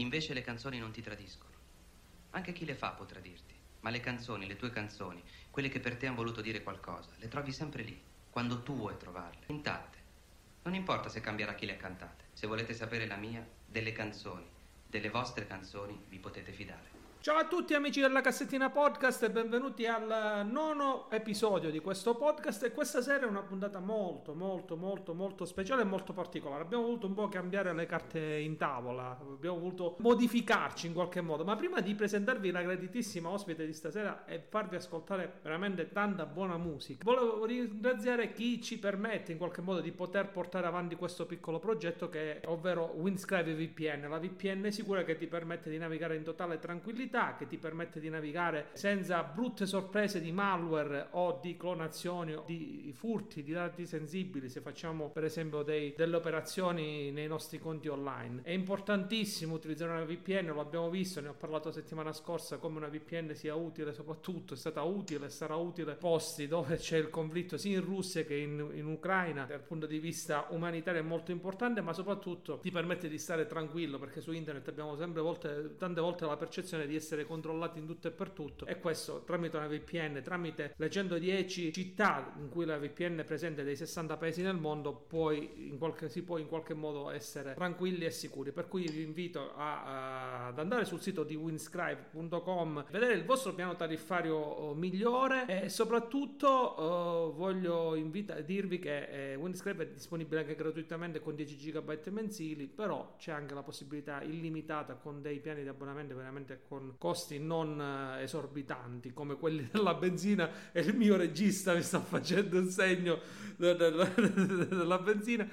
Invece le canzoni non ti tradiscono. Anche chi le fa può tradirti, ma le canzoni, le tue canzoni, quelle che per te hanno voluto dire qualcosa, le trovi sempre lì, quando tu vuoi trovarle, intatte. Non importa se cambierà chi le ha cantate. Se volete sapere la mia, delle canzoni, delle vostre canzoni, vi potete fidare. Ciao a tutti amici della Cassettina Podcast e benvenuti al nono episodio di questo podcast. E questa sera è una puntata molto molto molto molto speciale e molto particolare. Abbiamo voluto un po' cambiare le carte in tavola, abbiamo voluto modificarci in qualche modo, ma prima di presentarvi la graditissima ospite di stasera e farvi ascoltare veramente tanta buona musica, volevo ringraziare chi ci permette in qualche modo di poter portare avanti questo piccolo progetto che è ovvero Windscribe VPN, la VPN sicura che ti permette di navigare in totale tranquillità funzionalità che ti permette di navigare senza brutte sorprese di malware o di clonazioni o di furti di dati sensibili se facciamo per esempio dei, delle operazioni nei nostri conti online. È importantissimo utilizzare una VPN, lo abbiamo visto, ne ho parlato settimana scorsa come una VPN sia utile, soprattutto è stata utile sarà utile posti dove c'è il conflitto sia in Russia che in, in Ucraina dal punto di vista umanitario è molto importante, ma soprattutto ti permette di stare tranquillo perché su internet abbiamo sempre volte, tante volte la percezione di essere controllati in tutto e per tutto e questo tramite una VPN, tramite le 110 città in cui la VPN è presente dei 60 paesi nel mondo, poi qualche, si può in qualche modo essere tranquilli e sicuri. Per cui vi invito a, a, ad andare sul sito di winscribe.com, vedere il vostro piano tariffario oh, migliore e soprattutto uh, voglio invita- dirvi che eh, Winscribe è disponibile anche gratuitamente con 10 GB mensili, però c'è anche la possibilità illimitata con dei piani di abbonamento veramente con costi non eh, esorbitanti come quelli della benzina e il mio regista mi sta facendo un segno della benzina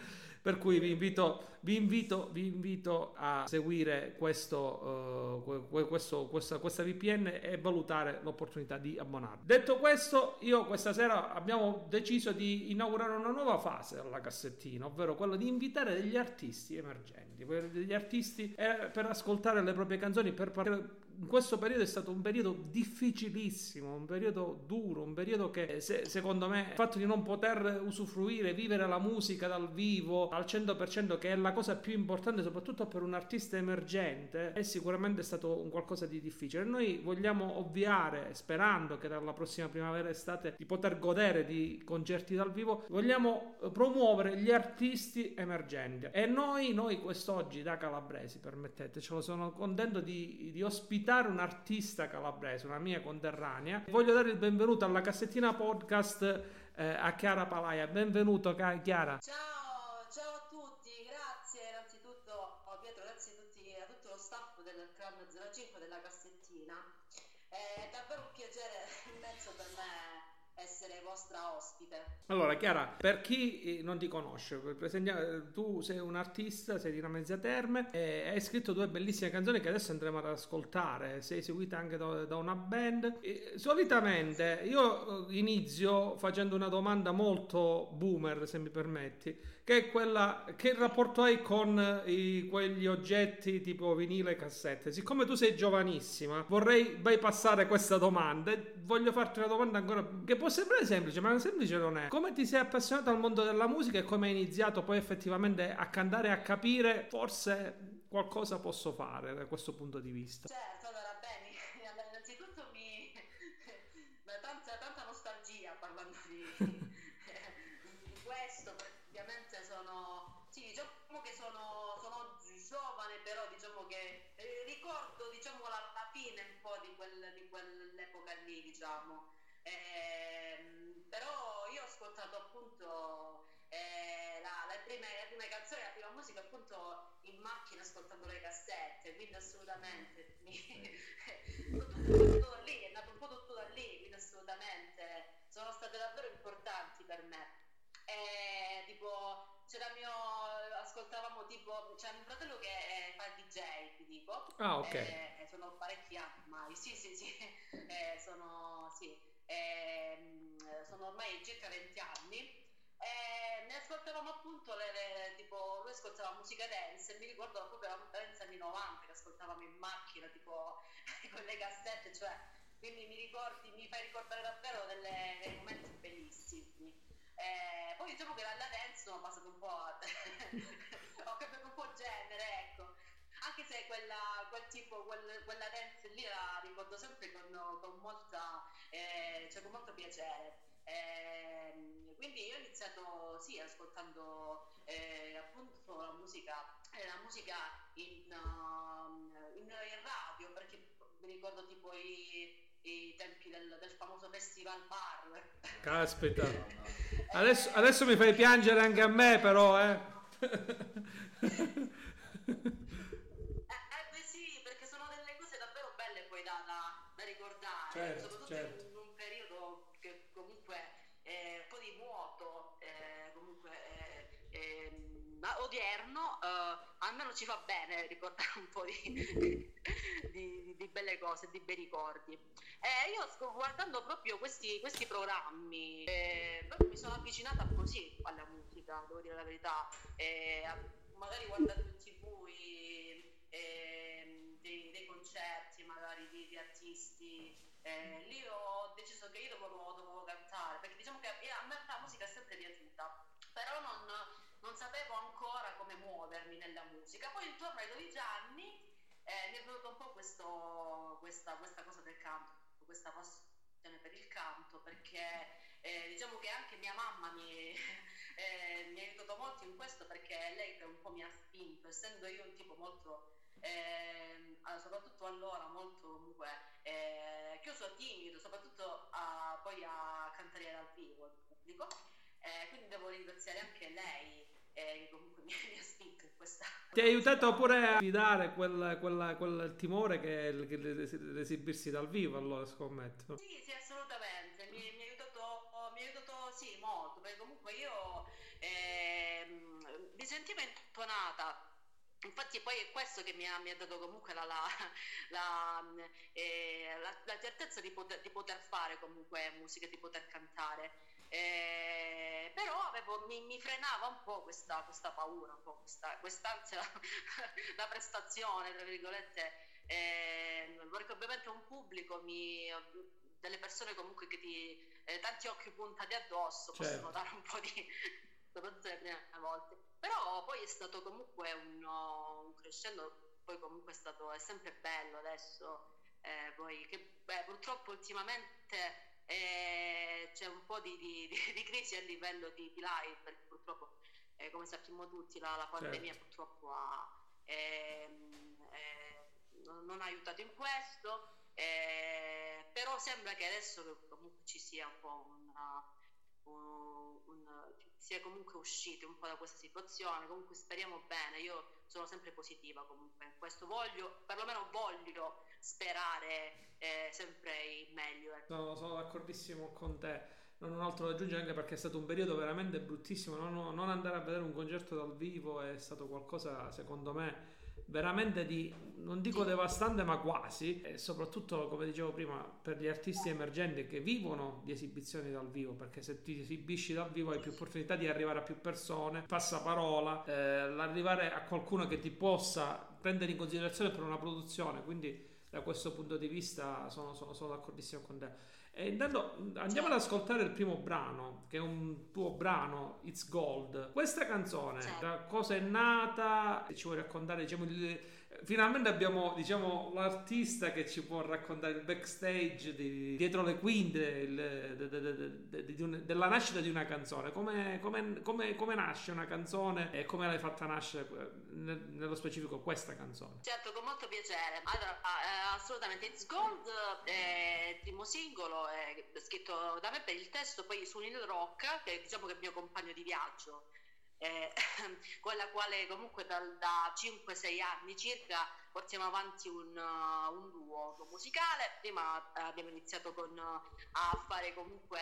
per cui vi invito, vi invito, vi invito a seguire questo, uh, questo, questa, questa, VPN e valutare l'opportunità di abbonarvi. Detto questo, io questa sera abbiamo deciso di inaugurare una nuova fase alla cassettina, ovvero quella di invitare degli artisti emergenti, degli artisti eh, per ascoltare le proprie canzoni, per parlare questo periodo è stato un periodo difficilissimo, un periodo duro, un periodo che se, secondo me il fatto di non poter usufruire, vivere la musica dal vivo al 100% che è la cosa più importante soprattutto per un artista emergente è sicuramente stato un qualcosa di difficile. Noi vogliamo ovviare, sperando che dalla prossima primavera estate di poter godere di concerti dal vivo, vogliamo promuovere gli artisti emergenti e noi, noi quest'oggi da calabresi, permettetecelo, sono contento di, di ospitare invitare un artista calabrese, una mia conterranea. Voglio dare il benvenuto alla cassettina podcast eh, a Chiara Palaia. Benvenuto Chiara. Ciao, ciao a essere vostra ospite. Allora, Chiara, per chi eh, non ti conosce, tu sei un artista, sei di Ramezia Terme e hai scritto due bellissime canzoni che adesso andremo ad ascoltare. Sei seguita anche da, una band. E, solitamente io eh, inizio facendo una domanda molto boomer, se mi permetti, che è quella che rapporto hai con i, quegli oggetti tipo vinile e cassette. Siccome tu sei giovanissima, vorrei bypassare questa domanda e voglio farti una domanda ancora che può sembrare semplice, ma semplice non è. Come ti sei appassionato al mondo della musica e come hai iniziato poi effettivamente a cantare e a capire forse qualcosa posso fare da questo punto di vista? Certo, allora bene, innanzitutto mi tanta, tanta nostalgia parlando di, di questo, ovviamente sono sì, diciamo che sono, sono giovane, però diciamo che eh, ricordo diciamo la, la, fine un po' di, quel, di quell'epoca lì, diciamo. Eh, però io ho ascoltato appunto eh, la, la prima, le prime canzoni, la prima musica appunto in macchina ascoltando le cassette, quindi assolutamente mi, tutto da lì, è nato un po' tutto da lì, quindi assolutamente sono state davvero importanti per me. E, tipo c'era mio ascoltavamo tipo c'è mio fratello che fa il DJ ti dico. Ah ok. E, sono parecchi anni ormai sì sì sì. E, sono sì. Ehm, sono ormai circa 20 anni. E ne ascoltavamo appunto le, le, tipo lui ascoltava musica dance e mi ricordo proprio la dance anni 90 che ascoltavamo in macchina tipo con le cassette cioè quindi mi ricordi mi fai ricordare davvero delle, dei momenti bellissimi eh, poi diciamo che dalla dance sono passato un po' a... ho cambiato un po' genere ecco anche se quella, quel tipo, quel, quella dance lì la ricordo sempre con, con, molta, eh, cioè con molto piacere. Eh, quindi io ho iniziato sì, ascoltando eh, appunto la musica, eh, la musica in, uh, in, in, radio perché mi ricordo tipo i, i tempi del, del, famoso festival bar. Caspita, adesso, adesso mi fai piangere anche a me però eh. eh, beh sì, perché sono delle cose davvero belle poi da, da, da ricordare, certo, soprattutto certo. in un periodo che comunque è un po' di vuoto, eh, comunque eh, ehm, odierno, eh, almeno ci fa bene ricordare un po' di, di, di belle cose, di bei ricordi. Eh, io sto guardando proprio questi, questi programmi, eh, mi sono avvicinata così alla musica, devo dire la verità, eh, magari guardando in tv eh, dei, dei, concerti magari di, di artisti, eh, lì ho deciso che io dovevo, dovevo cantare, perché diciamo che a me la musica è sempre piaciuta, però non, non sapevo ancora come muovermi nella musica. Poi intorno ai 12 anni eh, mi è venuto un po' questo, questa, questa, cosa del canto, questa passione per il canto, perché eh, diciamo che anche mia mamma mi, eh, mi, ha aiutato molto in questo perché è lei che un po' mi ha spinto, essendo io un tipo molto... Eh, soprattutto allora molto comunque eh, chiuso timido soprattutto a, poi a cantare dal vivo al pubblico. Eh, quindi devo ringraziare anche lei eh, che comunque mi, mi, ha spinto in questa... Ti ha aiutato pure a sfidare quel, quel, quel, timore che è l'esibirsi dal vivo, allora scommetto. Sì, sì, assolutamente, mi, mi, ha, aiutato, mi ha aiutato, sì, molto, perché comunque io eh, mi sentivo intonata Infatti poi è questo che mi ha, mi ha dato comunque la, la, la, eh, la certezza di poter, di poter, fare comunque musica, di poter cantare. Eh, però avevo, mi, mi, frenava un po' questa, questa paura, un po' questa, quest'ansia da prestazione, tra virgolette, eh, perché ovviamente un pubblico mi, delle persone comunque che ti eh, tanti occhi puntati addosso certo. possono dare un po' di soprattutto le prime volte. Però poi è stato comunque un, un crescendo poi comunque è stato è sempre bello adesso. Eh, poi che beh, purtroppo ultimamente eh, c'è un po' di, di, di, crisi a livello di, di live, perché purtroppo, eh, come sappiamo tutti, la, la pandemia certo. purtroppo ha, ehm, eh, non ha aiutato in questo, eh, però sembra che adesso comunque ci sia un po' una, un, un, sia comunque usciti un po' da questa situazione, comunque speriamo bene, io sono sempre positiva comunque. In questo, voglio, perlomeno voglio sperare eh, sempre il meglio. Ecco. No, sono d'accordissimo con te. Non ho altro da aggiungere anche perché è stato un periodo veramente bruttissimo. Non, non andare a vedere un concerto dal vivo è stato qualcosa, secondo me, veramente di, non dico devastante, ma quasi. E soprattutto, come dicevo prima, per gli artisti emergenti che vivono di esibizioni dal vivo, perché se ti esibisci dal vivo hai più opportunità di arrivare a più persone, passa parola, eh, arrivare a qualcuno che ti possa prendere in considerazione per una produzione. Quindi da questo punto di vista sono, sono, sono d'accordissimo con te. E intanto andiamo ad ascoltare il primo brano, che è un tuo brano, It's Gold. Questa canzone, da cosa è nata? Ci vuoi raccontare, diciamo, il, finalmente abbiamo, diciamo, l'artista che ci può raccontare il backstage di, dietro le quinte de, de, de, della nascita di una canzone. Come, come, come, come, nasce una canzone e come l'hai fatta nascere, eh, nello specifico, questa canzone? Certo, con molto piacere. Allora, eh, assolutamente, It's Gold è il primo singolo è scritto da me per il testo, poi su Neil Rock, che diciamo che è il mio compagno di viaggio, eh, con la quale comunque dal, da 5-6 anni circa portiamo avanti un, uh, un duo musicale. Prima uh, abbiamo iniziato con, uh, a fare comunque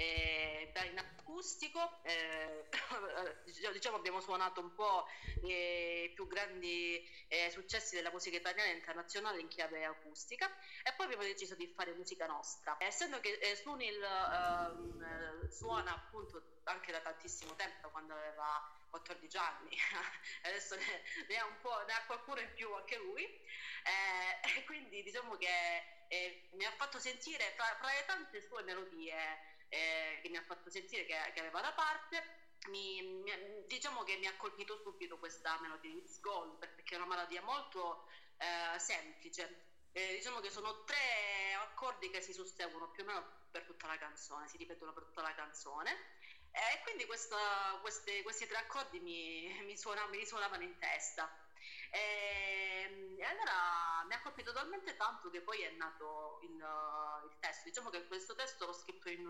eh, in acustico, eh, diciamo abbiamo suonato un po' i più grandi eh, successi della musica italiana e internazionale in chiave acustica e poi abbiamo deciso di fare musica nostra. Essendo che eh, Sunil ehm, suona appunto anche da tantissimo tempo, quando aveva 14 anni, adesso ne, ne, ha un po', ne ha qualcuno in più anche lui, eh, e quindi diciamo che eh, mi ha fatto sentire, fra, fra le tante sue melodie eh, che mi ha fatto sentire che, che aveva da parte, mi, mi, diciamo che mi ha colpito subito questa melodia di Gold perché è una melodia molto eh, semplice. Eh, diciamo che sono tre accordi che si susseguono più o meno per tutta la canzone, si ripetono per tutta la canzone. Eh, e quindi questa, queste, questi tre accordi mi, mi, suonavano, mi risuonavano in testa. E, ehm, e, allora mi ha colpito talmente tanto che poi è nato il, il testo. Diciamo che questo testo l'ho scritto in,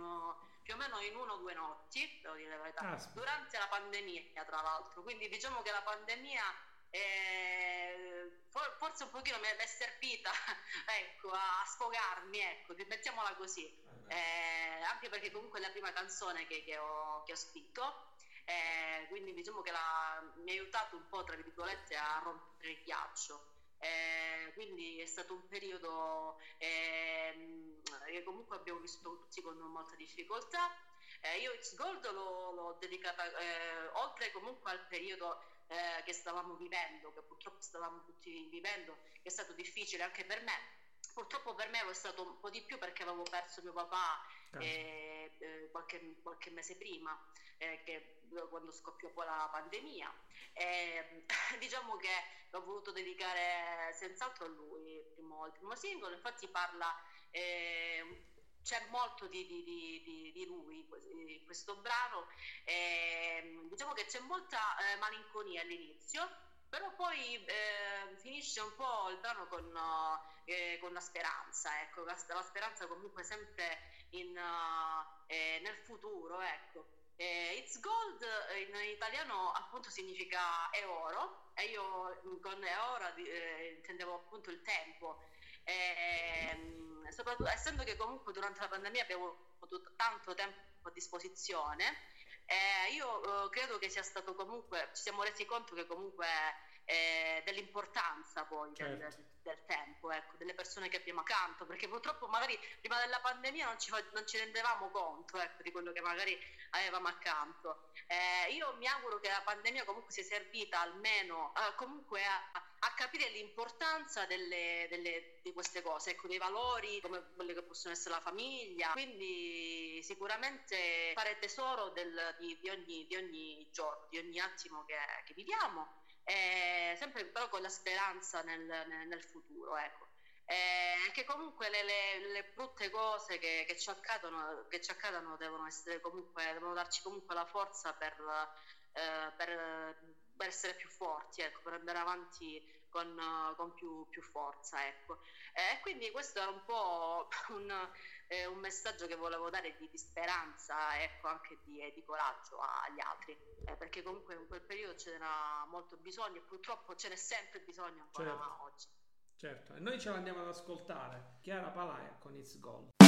più o meno in una o due notti, devo dire la verità, ah, durante la pandemia tra l'altro. Quindi diciamo che la pandemia eh, forse un pochino mi è servita ecco, a sfogarmi, ecco, mettiamola così, eh, anche perché comunque è la prima canzone che, che, ho, che ho, scritto, eh, quindi diciamo che la, mi ha aiutato un po', tra virgolette, a rompere il ghiaccio. Eh, quindi è stato un periodo eh, che comunque abbiamo vissuto tutti con molta difficoltà. Eh, io It's Gold l'ho, l'ho dedicata eh, oltre comunque al periodo eh, che stavamo vivendo, che purtroppo stavamo tutti vivendo, che è stato difficile anche per me. Purtroppo per me è stato un po' di più perché avevo perso mio papà eh, eh, qualche, qualche, mese prima, eh, che, quando scoppiò poi la pandemia. diciamo che l'ho voluto dedicare senz'altro a lui, il primo, il primo singolo, infatti parla eh, c'è molto di, di, di, di, lui in questo brano, eh, diciamo che c'è molta eh, malinconia all'inizio, però poi eh, finisce un po' il brano con, eh, con la speranza, ecco, la, la, speranza comunque sempre in, eh, nel futuro, ecco. Eh, it's gold in italiano appunto significa è oro e io con è oro intendevo appunto il tempo e, soprattutto essendo che comunque durante la pandemia abbiamo avuto tanto tempo a disposizione, eh, io eh, credo che sia stato comunque, ci siamo resi conto che comunque eh, dell'importanza poi certo. del, del, tempo, ecco, delle persone che abbiamo accanto, perché purtroppo magari prima della pandemia non ci, non ci rendevamo conto ecco, di quello che magari avevamo accanto. Eh, io mi auguro che la pandemia comunque sia servita almeno eh, comunque a, a, capire l'importanza delle, delle, di queste cose, ecco, dei valori come quelli che possono essere la famiglia, quindi sicuramente fare tesoro del, di, di, ogni, di, ogni, giorno, di ogni attimo che, che viviamo eh, sempre però con la speranza nel, nel, nel futuro, ecco. Eh, che comunque le, le, le brutte cose che, che, ci accadono, che, ci accadono, devono, comunque, devono darci comunque la forza per, eh, per, per essere più forti, ecco, per andare avanti con, con più, più, forza. Ecco. E eh, quindi questo era un po' un, eh, un messaggio che volevo dare di, di speranza e ecco, anche di, di, coraggio agli altri, eh, perché comunque in quel periodo ce n'era molto bisogno e purtroppo ce n'è sempre bisogno ancora certo. oggi. Certo, e noi ce l'andiamo ad ascoltare. Chiara Palaia con It's Gold.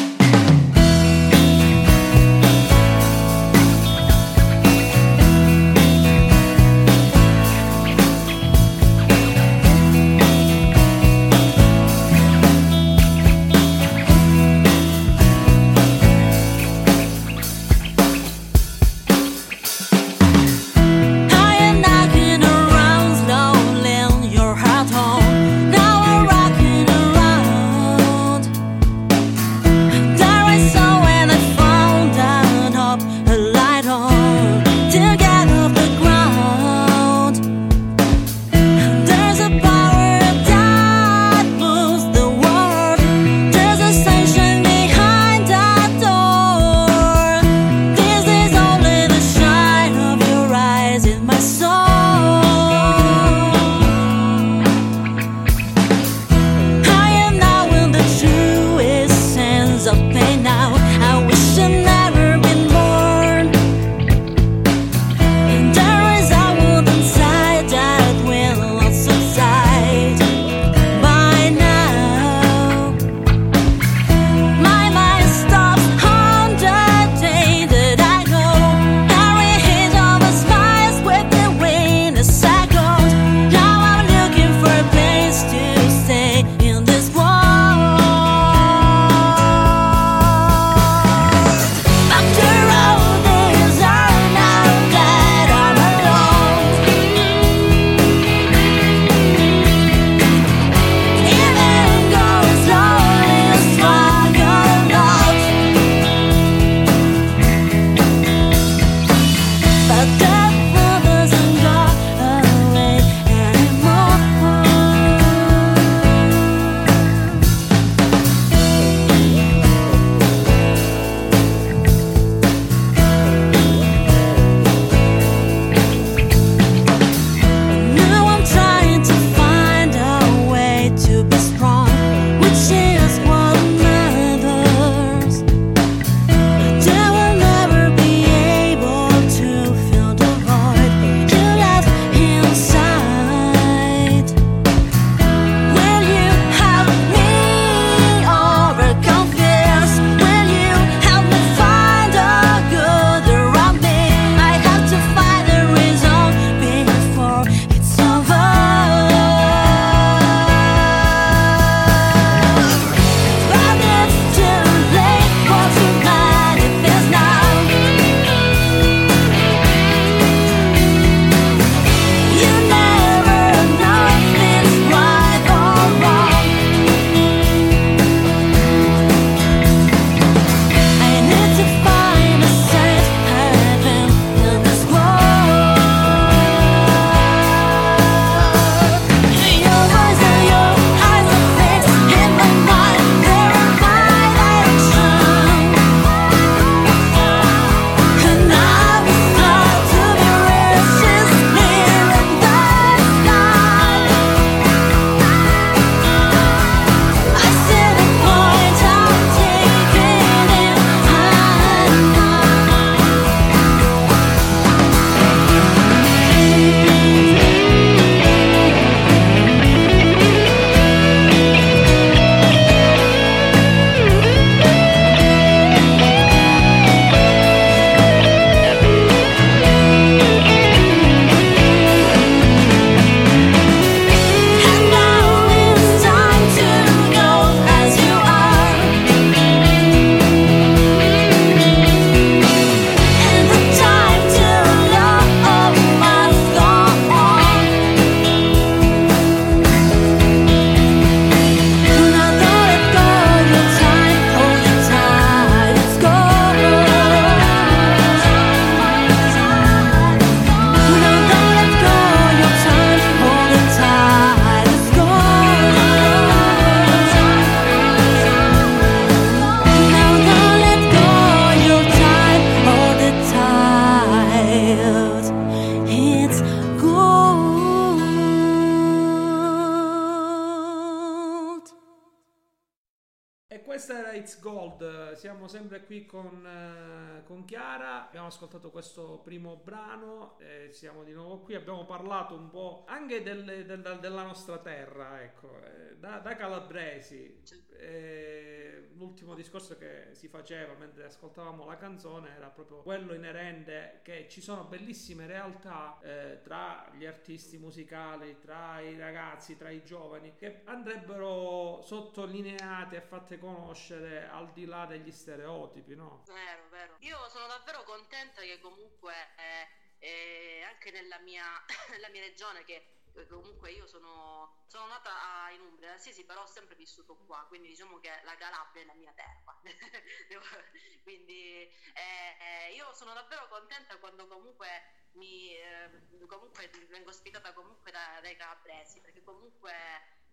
Chiara, abbiamo ascoltato questo primo brano, eh, siamo di nuovo qui, abbiamo parlato un po' anche del, del, della nostra terra, ecco, eh, da, da, calabresi. Eh, l'ultimo discorso che si faceva mentre ascoltavamo la canzone era proprio quello inerente che ci sono bellissime realtà eh, tra gli artisti musicali, tra i ragazzi, tra i giovani, che andrebbero sottolineate e fatte conoscere al di là degli stereotipi, no? Vero, vero. Io sono davvero contenta che comunque eh, eh, anche nella mia, nella mia regione che comunque io sono, sono nata in Umbria, sì sì, però ho sempre vissuto qua, quindi diciamo che la Calabria è la mia terra. quindi eh, eh, io sono davvero contenta quando comunque mi eh, comunque vengo ospitata comunque da, dai calabresi, perché comunque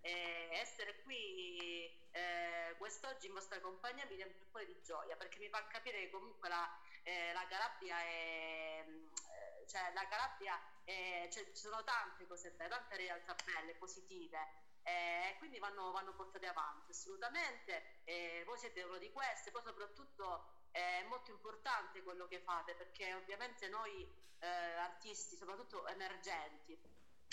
eh, essere qui eh, quest'oggi in vostra compagnia mi riempie un po' di gioia perché mi fa capire che comunque la, eh, la Calabria è eh, cioè la Calabria è, cioè, ci sono tante cose belle, tante realtà belle, positive e quindi vanno, vanno, portate avanti assolutamente voi siete uno di queste poi soprattutto è molto importante quello che fate perché ovviamente noi eh, artisti soprattutto emergenti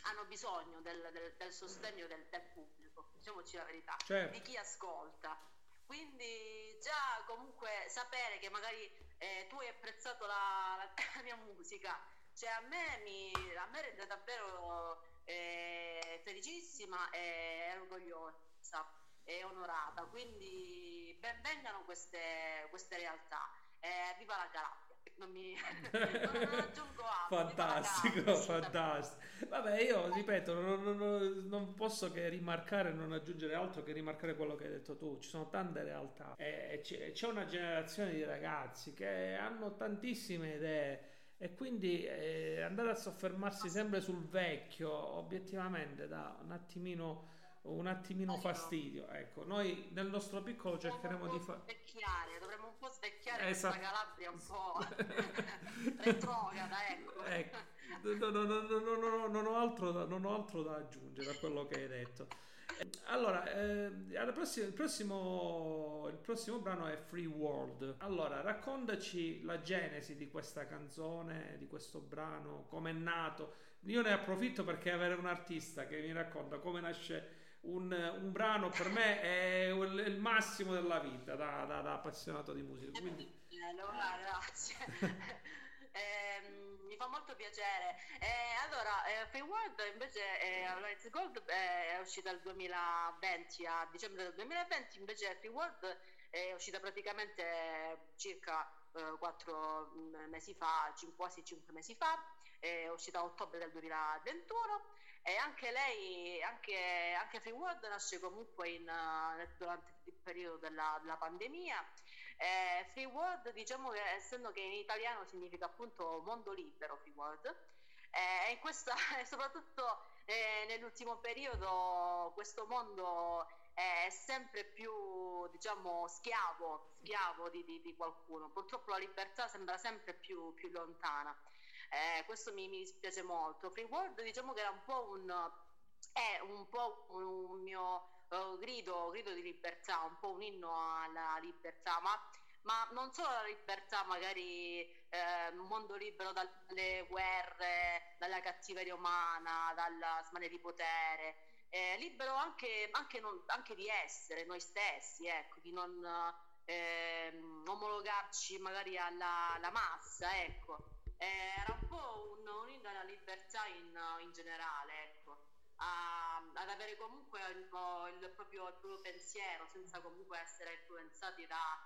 hanno bisogno del, del, del sostegno del, del, pubblico, diciamoci la verità, certo. di chi ascolta. Quindi già comunque sapere che magari eh, tu hai apprezzato la, la, la, mia musica, cioè a me, mi, a me rende davvero eh, felicissima e orgogliosa e onorata. Quindi benvengano queste, queste realtà. Eh, viva la Calabria! non mi non aggiungo altro. fantastico, casa, fantastico. Vabbè, io ripeto, non, non, non, posso che rimarcare, non aggiungere altro che rimarcare quello che hai detto tu. Ci sono tante realtà e c'è, c'è una generazione di ragazzi che hanno tantissime idee e quindi eh, andare a soffermarsi sempre sul vecchio obiettivamente dà un attimino un attimino fastidio. Ecco, noi nel nostro piccolo cercheremo di fare. Svecchiare, dovremmo un po' svecchiare esatto. questa Calabria un po' retrograda, ecco. ecco. No, no, no, non, ho altro da, non ho altro da aggiungere a quello che hai detto. Allora, eh, prossima, il, prossimo, il prossimo brano è Free World. Allora, raccontaci la genesi di questa canzone, di questo brano, come è nato. Io ne approfitto perché avere un artista che mi racconta come nasce un, un, brano per me è il, massimo della vita da, da, da appassionato di musica. Quindi... Allora, grazie. eh, mi fa molto piacere. Eh, allora, eh, Free World invece eh, It's Gold eh, è uscita nel 2020, a dicembre del 2020, invece Free World è uscita praticamente circa eh, quattro mm, mesi fa, quasi cinque mesi fa, è uscita a ottobre del 2021 e anche lei, anche, anche Free World nasce comunque in, uh, durante il periodo della, della pandemia. Eh, free World diciamo che essendo che in italiano significa appunto mondo libero Free World eh, in questa, soprattutto eh, nell'ultimo periodo questo mondo è sempre più diciamo schiavo, schiavo di, di, di qualcuno purtroppo la libertà sembra sempre più, più lontana eh, questo mi, mi, dispiace molto. Free World diciamo che era un po' un, è un, po un, un mio uh, grido, grido di libertà, un po' un inno alla libertà, ma ma non solo la libertà, magari eh, un mondo libero dalle guerre, dalla cattiveria umana, dalla smania di potere, eh, libero anche, anche, non, anche, di essere noi stessi, ecco, di non eh, omologarci magari alla, alla massa, ecco. Eh, era un po' un, un alla libertà in, in generale, ecco. A, ad avere comunque il, il, proprio, il, proprio, pensiero senza comunque essere influenzati da,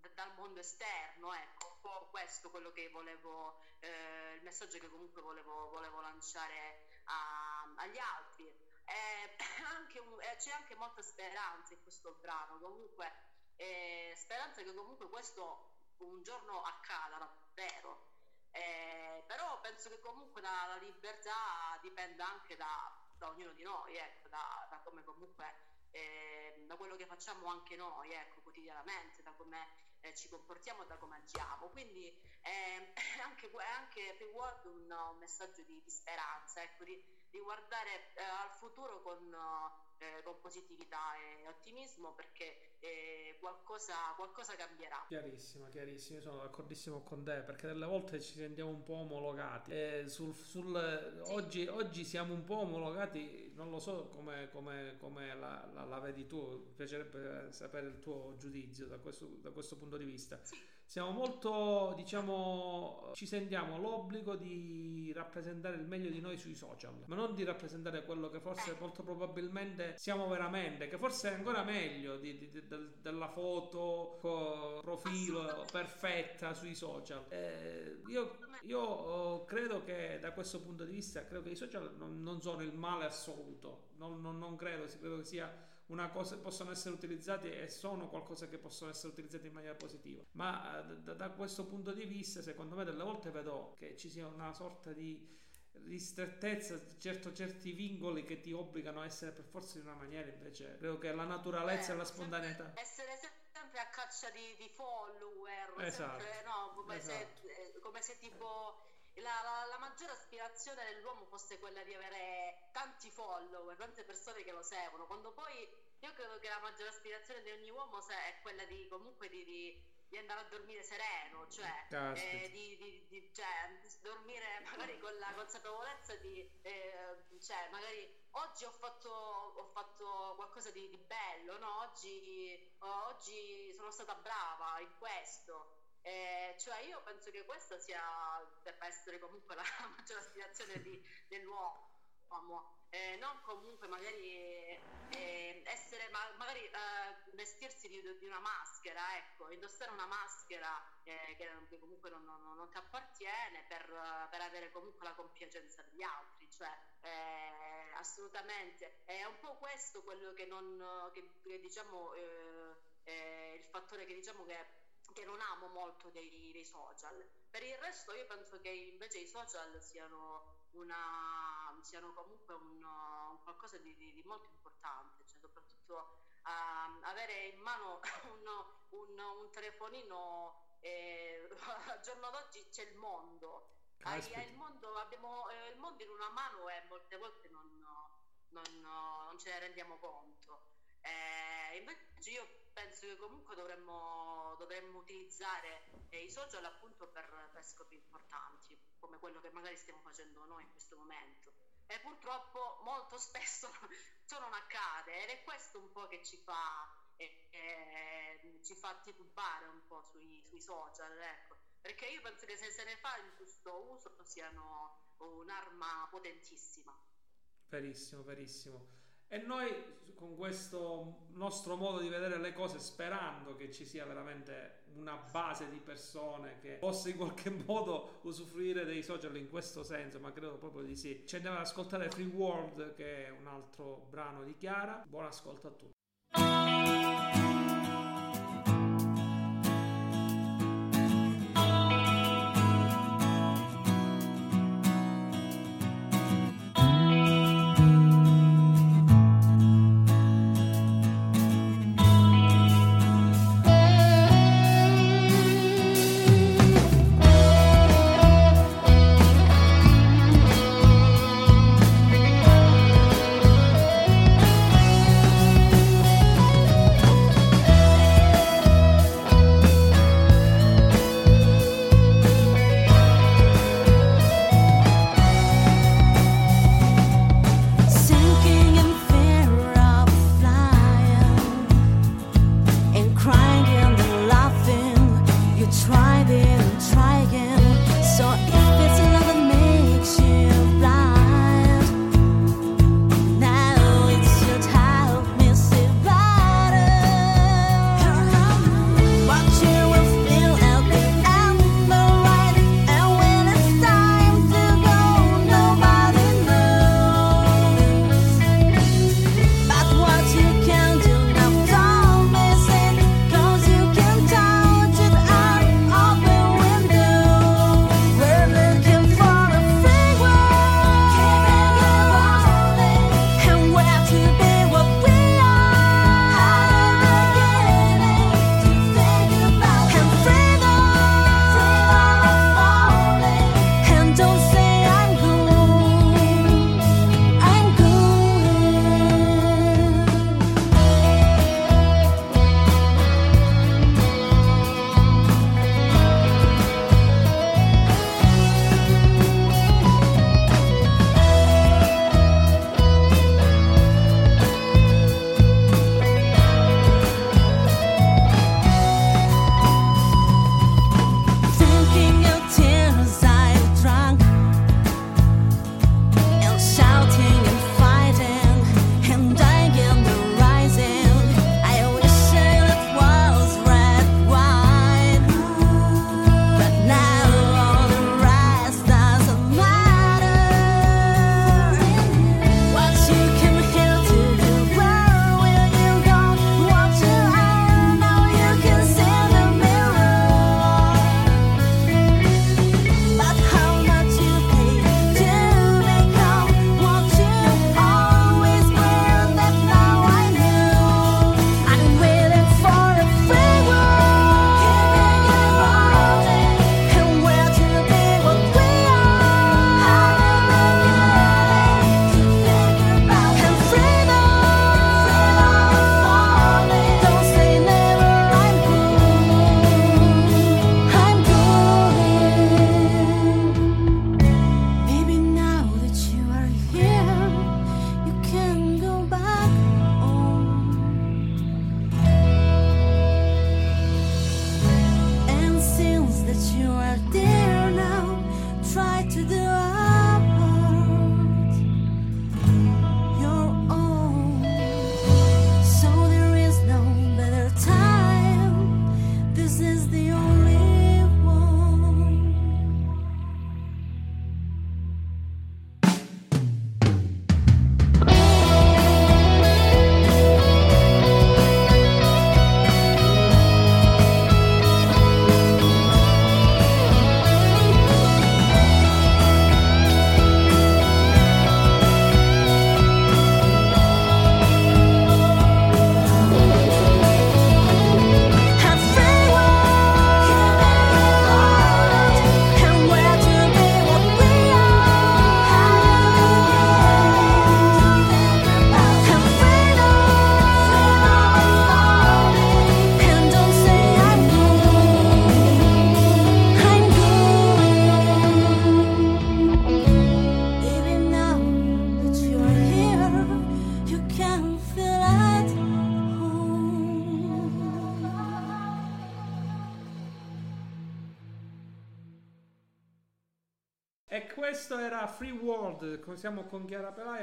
da, dal mondo esterno, ecco, questo quello che volevo, eh, il messaggio che comunque volevo, volevo lanciare a, agli altri. Eh, anche eh, c'è anche molta speranza in questo brano, comunque eh, speranza che comunque questo un giorno accada davvero eh, però penso che comunque la, la libertà dipenda anche da, da, ognuno di noi, ecco, da, da, come comunque eh, da quello che facciamo anche noi ecco, quotidianamente, da come eh, ci comportiamo e da come agiamo. Quindi eh, è anche, per Word un, un, messaggio di, di speranza, ecco, di, di guardare eh, al futuro con, eh, con positività e ottimismo perché eh, qualcosa, qualcosa cambierà. Chiarissimo, chiarissimo, sono d'accordissimo con te perché delle volte ci sentiamo un po' omologati. Eh, sul, sul, sì. oggi, oggi, siamo un po' omologati, non lo so come, come, come la, la, la, vedi tu, mi piacerebbe sapere il tuo giudizio da questo, da questo punto di vista. Sì siamo molto, diciamo, ci sentiamo l'obbligo di rappresentare il meglio di noi sui social, ma non di rappresentare quello che forse molto probabilmente siamo veramente, che forse è ancora meglio di, di, di, della foto, profilo perfetta sui social. Eh, io, io, credo che da questo punto di vista, credo che i social non, non sono il male assoluto, non, non, non credo, credo che sia una cosa possono essere utilizzati e sono qualcosa che possono essere utilizzati in maniera positiva. Ma eh, da, da questo punto di vista, secondo me, delle volte vedo che ci sia una sorta di ristrettezza, certo, certi vincoli che ti obbligano a essere per forza in una maniera, invece credo che la naturalezza eh, e la spontaneità. Essere sempre a caccia di, di follower, esatto. sempre, no, come, esatto. se, eh, come se tipo la, la, la, maggiore aspirazione dell'uomo fosse quella di avere tanti follower, tante persone che lo seguono, quando poi io credo che la maggiore aspirazione di ogni uomo è quella di comunque di, di, di andare a dormire sereno, cioè, eh, di, di, cioè, dormire magari con la consapevolezza di, eh, cioè, magari oggi ho fatto, ho fatto qualcosa di, bello, no? oggi, oggi sono stata brava in questo. Eh, cioè io penso che questa sia, debba essere comunque la maggiore aspirazione di, dell'uomo. Eh, non comunque magari eh, essere ma, magari eh, vestirsi di, di, una maschera ecco indossare una maschera eh, che, comunque non, non, non, ti appartiene per, per, avere comunque la compiacenza degli altri cioè eh, assolutamente è un po' questo quello che non che, che diciamo eh, il fattore che diciamo che che non amo molto dei, dei, social. Per il resto io penso che invece i social siano, una, siano comunque un, un qualcosa di, di, molto importante, cioè soprattutto uh, avere in mano un, un, un telefonino, eh, al giorno d'oggi c'è il mondo. Hai il, mondo abbiamo eh, il mondo in una mano e molte volte non, non, non ce ne rendiamo conto. Eh, invece io penso che comunque dovremmo, dovremmo utilizzare eh, i social appunto per, per, scopi importanti, come quello che magari stiamo facendo noi in questo momento. E purtroppo molto spesso ciò non accade ed è questo un po' che ci fa, eh, eh, ci fa titubare un po' sui, sui social, ecco. perché io penso che se se ne fa in giusto uso siano un'arma potentissima. Verissimo, verissimo. E noi con questo nostro modo di vedere le cose, sperando che ci sia veramente una base di persone che possa in qualche modo usufruire dei social in questo senso, ma credo proprio di sì. Ci andiamo ad ascoltare Free World, che è un altro brano di Chiara. Buon ascolto a tutti.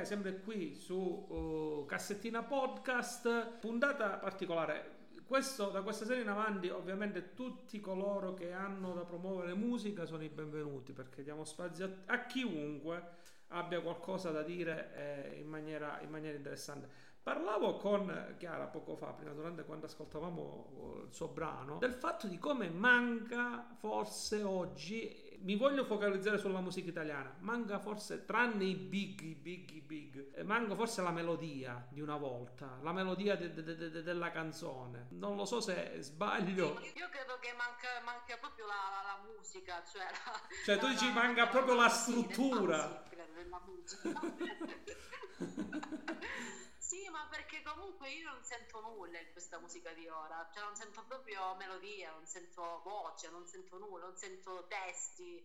Sempre qui su uh, Cassettina Podcast, puntata particolare. Questo, da questa serie in avanti ovviamente tutti coloro che hanno da promuovere musica sono i benvenuti perché diamo spazio a, a chiunque abbia qualcosa da dire eh, in, maniera, in maniera interessante. Parlavo con Chiara poco fa, prima durante quando ascoltavamo il suo brano, del fatto di come manca forse oggi, mi voglio focalizzare sulla musica italiana, manca forse, tranne i big, i big, i big, eh, manca forse la melodia di una volta, la melodia de, de, de, della canzone. Non lo so se sbaglio. Sì, io credo che manca, manca proprio la, la, la, musica, cioè... La, cioè tu dici manca proprio la struttura. Della musica. Sì, ma perché comunque io non sento nulla in questa musica di ora, cioè non sento proprio melodia, non sento voce, non sento nulla, non sento testi,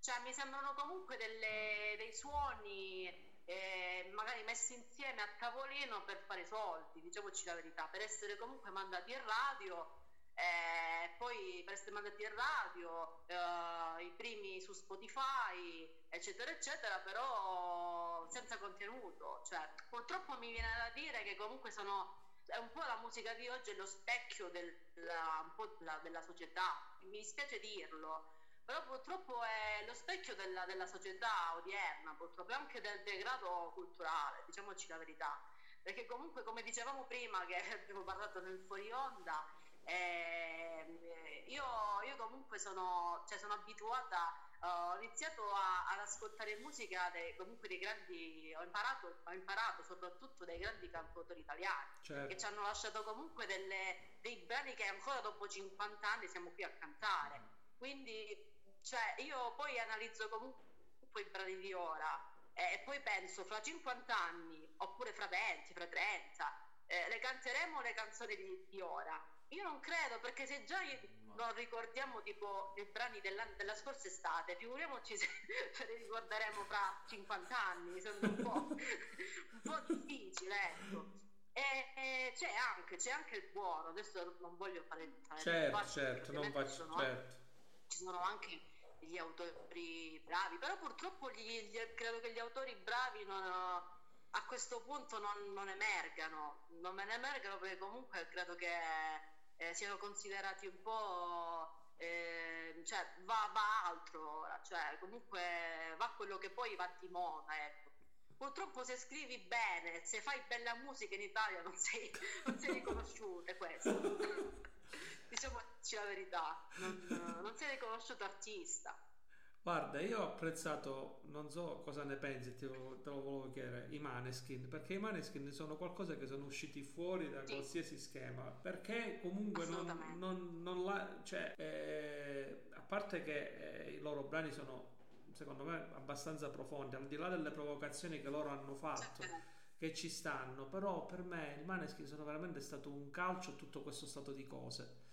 cioè mi sembrano comunque delle, dei suoni eh, magari messi insieme a tavolino per fare soldi, diciamoci la verità, per essere comunque mandati in radio eh, poi per essere mandati in radio, eh, i primi su Spotify, eccetera, eccetera, però senza contenuto. Cioè, purtroppo mi viene da dire che comunque sono un po' la musica di oggi è lo specchio della, della, della società, mi dispiace dirlo, però purtroppo è lo specchio della, della società odierna, purtroppo anche del degrado culturale, diciamoci la verità, perché comunque come dicevamo prima che abbiamo parlato nel fuori onda, eh, io, io, comunque sono, cioè sono abituata, ho iniziato a, ad ascoltare musica dei, comunque dei grandi, ho imparato, ho imparato soprattutto dai grandi cantautori italiani certo. che ci hanno lasciato comunque delle, dei brani che ancora dopo 50 anni siamo qui a cantare. Quindi cioè, io poi analizzo comunque i brani di ora e poi penso fra 50 anni oppure fra 20, fra 30, eh, le canteremo le canzoni di, di ora io non credo, perché se già non ricordiamo tipo i brani della, della scorsa estate, figuriamoci se li ricorderemo fra 50 anni, sembra un po', un po difficile, ecco. E, e c'è, anche, c'è anche il buono, adesso non voglio fare... fare certo, certo, non faccio... Sono, certo. Ci sono anche gli autori bravi, però purtroppo gli, gli, credo che gli autori bravi non, a questo punto non, non emergano, non me ne emergano perché comunque credo che eh, siano considerati un po'... Eh, cioè va, va, altro ora, cioè comunque va quello che poi va di moda, ecco. Purtroppo se scrivi bene, se fai bella musica in Italia non sei, non sei riconosciuto, è questo. Diciamoci la verità, non, non sei riconosciuto artista. Guarda, io ho apprezzato, non so cosa ne pensi, te lo, te lo volevo chiedere, i Maneskin, perché i Maneskin sono qualcosa che sono usciti fuori da sì. qualsiasi schema, perché comunque non, non, non la... cioè, eh, a parte che eh, i loro brani sono, secondo me, abbastanza profondi, al di là delle provocazioni che loro hanno fatto, certo. che ci stanno, però per me i Maneskin sono veramente stato un calcio a tutto questo stato di cose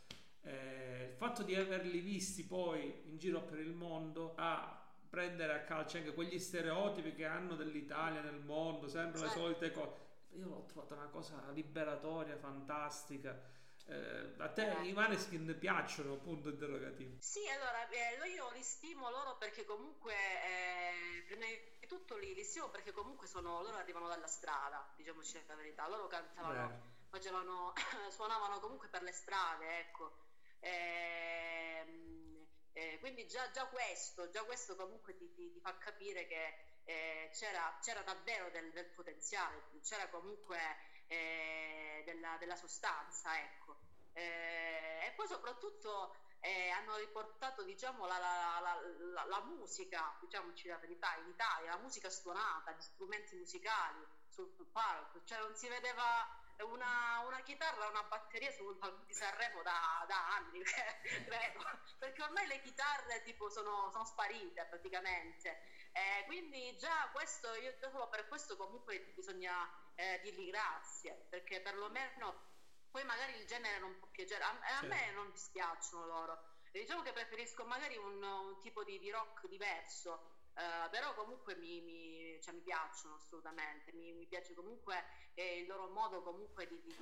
eh, il fatto di averli visti poi in giro per il mondo a prendere a calcio anche quegli stereotipi che hanno dell'Italia nel mondo, sempre le solite cose. Io l'ho trovata una cosa liberatoria, fantastica. Eh, a te eh. i Maneskin piacciono? Punto interrogativo. Sì, allora eh, io li stimo loro perché comunque eh, prima di tutto li, li, stimo perché comunque sono, loro arrivano dalla strada, diciamoci la verità, loro cantavano, facevano, suonavano comunque per le strade, ecco eh, eh, quindi già, già, questo, già, questo, comunque ti, ti, ti fa capire che eh, c'era, c'era, davvero del, del, potenziale, c'era comunque eh, della, della, sostanza, ecco. Eh, e poi soprattutto eh, hanno riportato diciamo, la, la, la, la, musica, diciamoci la verità, in Italia, la musica suonata, gli strumenti musicali sul palco, cioè non si vedeva una, una chitarra, una batteria sul palco di Sanremo da, da anni, credo, perché ormai le chitarre tipo sono, sono sparite praticamente. Eh, quindi già questo, io solo per questo comunque bisogna eh, dirgli grazie, perché perlomeno poi magari il genere non può piacere, a, a certo. me non dispiacciono loro. Diciamo che preferisco magari un, un tipo di, di rock diverso, Uh, però comunque mi, mi, cioè, mi, piacciono assolutamente, mi, mi piace comunque eh, il loro modo comunque di, di,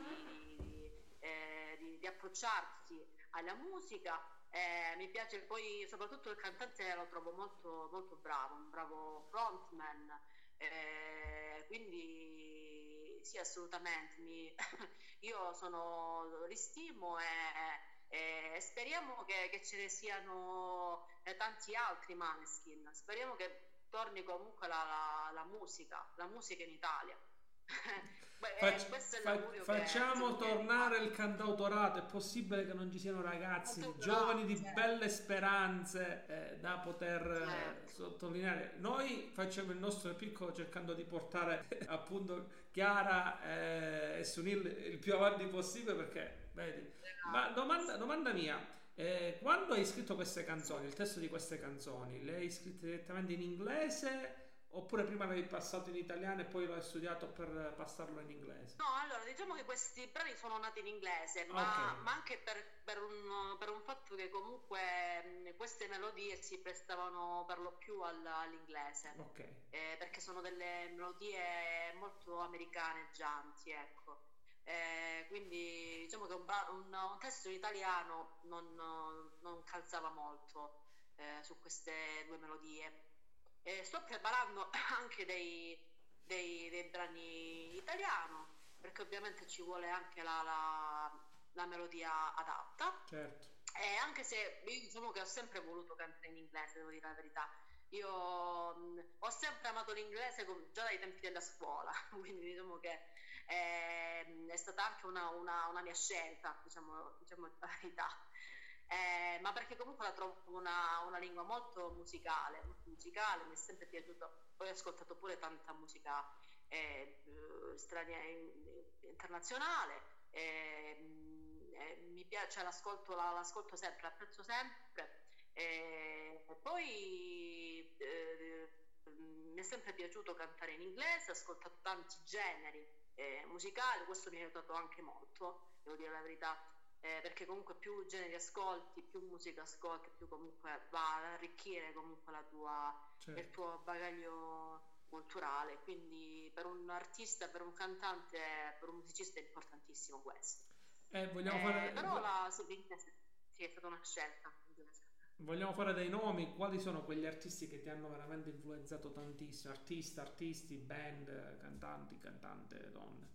di, eh, di, approcciarsi alla musica Eh, mi piace poi soprattutto il cantante lo trovo molto, molto bravo, un bravo frontman, eh, quindi sì assolutamente, mi, io sono, li stimo e, e speriamo che, che, ce ne siano eh, tanti altri Maneskin, speriamo che torni comunque la, la, la musica, la musica in Italia. Beh, Fac- fa- facciamo che... tornare il cantautorato. È possibile che non ci siano ragazzi giovani di certo. belle speranze eh, da poter eh, certo. sottolineare. Noi facciamo il nostro piccolo cercando di portare appunto Chiara eh, e Sunil il più avanti possibile perché, vedi. Ma domanda, domanda mia. Eh, quando hai scritto queste canzoni, il testo di queste canzoni, le hai scritte direttamente in inglese Oppure prima l'avevi passato in italiano e poi l'hai studiato per passarlo in inglese? No, allora diciamo che questi brani sono nati in inglese, ma, okay. ma anche per, per, un, per, un, fatto che comunque queste melodie si prestavano per lo più all, all'inglese. Ok. Eh, perché sono delle melodie molto americaneggianti, ecco. Eh, quindi diciamo che un, un, un testo in italiano non, non calzava molto eh, su queste due melodie. Eh, sto preparando anche dei, dei, dei, brani italiano, perché ovviamente ci vuole anche la, la, la melodia adatta. Certo. E anche se io diciamo che ho sempre voluto cantare in inglese, devo dire la verità. Io mh, ho sempre amato l'inglese già dai tempi della scuola, quindi diciamo che è, è stata anche una, una, una mia scelta, diciamo, diciamo la verità. Eh, ma perché comunque la trovo una, una, lingua molto musicale, molto musicale, mi è sempre piaciuto, poi ho ascoltato pure tanta musica eh, straniera, internazionale, eh, mi piace, l'ascolto, l'ascolto sempre, l'apprezzo sempre, e poi eh, mi è sempre piaciuto cantare in inglese, ho ascoltato tanti generi eh, musicali, questo mi ha aiutato anche molto, devo dire la verità eh, perché comunque più generi ascolti, più musica ascolti, più comunque va ad arricchire comunque la tua, certo. il tuo bagaglio culturale, quindi per un artista, per un cantante, per un musicista è importantissimo questo. Eh, vogliamo eh, fare... Però la sì, è stata una scelta. Vogliamo fare dei nomi, quali sono quegli artisti che ti hanno veramente influenzato tantissimo? Artista, artisti, band, cantanti, cantante, donne?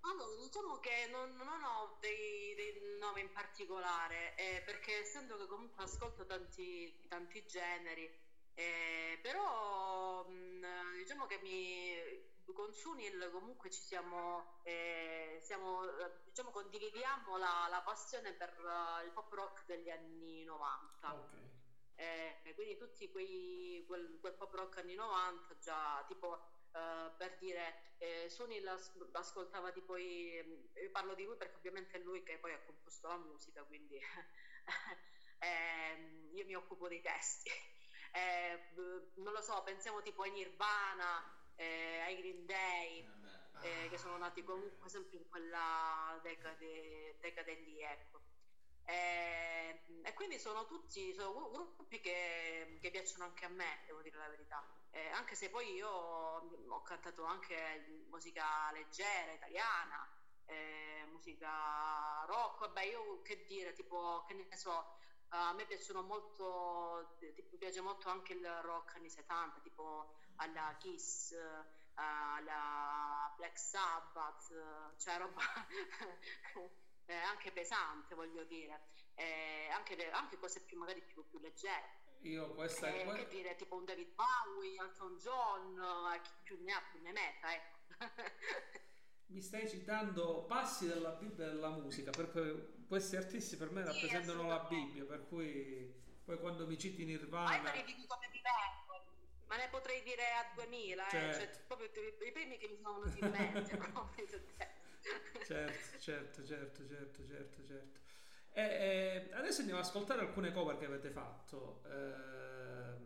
Allora, diciamo che non, non ho dei, dei, nomi in particolare, eh, perché essendo che comunque ascolto tanti, tanti generi, eh, però mh, diciamo che mi, con Sunil comunque ci siamo, eh, siamo diciamo condividiamo la, la passione per uh, il pop rock degli anni 90. Okay. Eh, quindi tutti quei, quel, quel pop rock anni 90 già tipo Uh, per dire eh, Sunil ascoltava tipo i, io parlo di lui perché ovviamente è lui che poi ha composto la musica quindi eh, io mi occupo dei testi eh, non lo so pensiamo tipo ai Nirvana eh, ai Green Day eh, che sono nati comunque sempre in quella decade, decade lì ecco. E, e, quindi sono tutti sono gruppi che, che piacciono anche a me devo dire la verità. Eh, anche se poi io ho cantato anche musica leggera, italiana, eh, musica rock, vabbè io che dire, tipo, che ne so, a me piacciono molto, tipo, piace molto anche il rock anni 70, tipo alla Kiss, alla Black Sabbath, cioè roba eh, anche pesante voglio dire, eh, anche, anche, cose più magari più, più leggere. Io questa eh, è... Che dire, tipo un David Bowie, Elton John, eh, chi più ne ha più ne metta, ecco. Mi stai citando passi della Bibbia e della musica, perché questi artisti per me sì, rappresentano la Bibbia, per cui poi quando mi citi Nirvana... Ma io dico come mi vengo, ma ne potrei dire a 2000, certo. eh, cioè, certo. proprio i primi che mi sono venuti in mente. certo, certo, certo, certo, certo, certo. E, e adesso andiamo ad ascoltare alcune cover che avete fatto. Eh,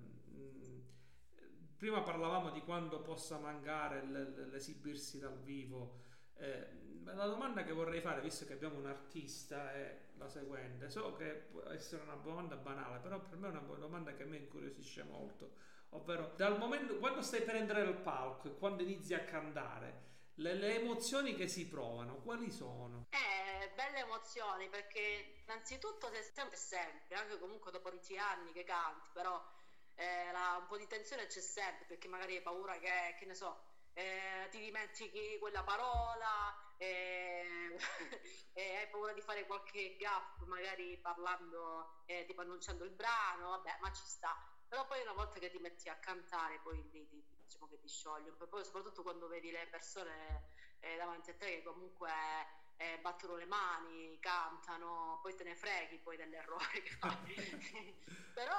prima parlavamo di quando possa mancare l'esibirsi dal vivo. Eh, la domanda che vorrei fare, visto che abbiamo un artista, è la seguente. So che può essere una domanda banale, però per me è una domanda che a me incuriosisce molto. Ovvero, dal momento quando stai per entrare al palco e quando inizi a cantare, le, le emozioni che si provano, quali sono? Eh, belle emozioni perché innanzitutto sei sempre, sempre, anche comunque dopo 10 anni che canti, però eh, la, un po' di tensione c'è sempre perché magari hai paura che, che ne so, eh, ti dimentichi quella parola, eh, e hai paura di fare qualche gaff, magari parlando, eh, tipo annunciando il brano, vabbè, ma ci sta. Però poi una volta che ti metti a cantare, poi lì ti, diciamo che ti sciogli, poi soprattutto quando vedi le persone eh, davanti a te che comunque eh, battono le mani, cantano, poi te ne freghi poi dell'errore che fai. Però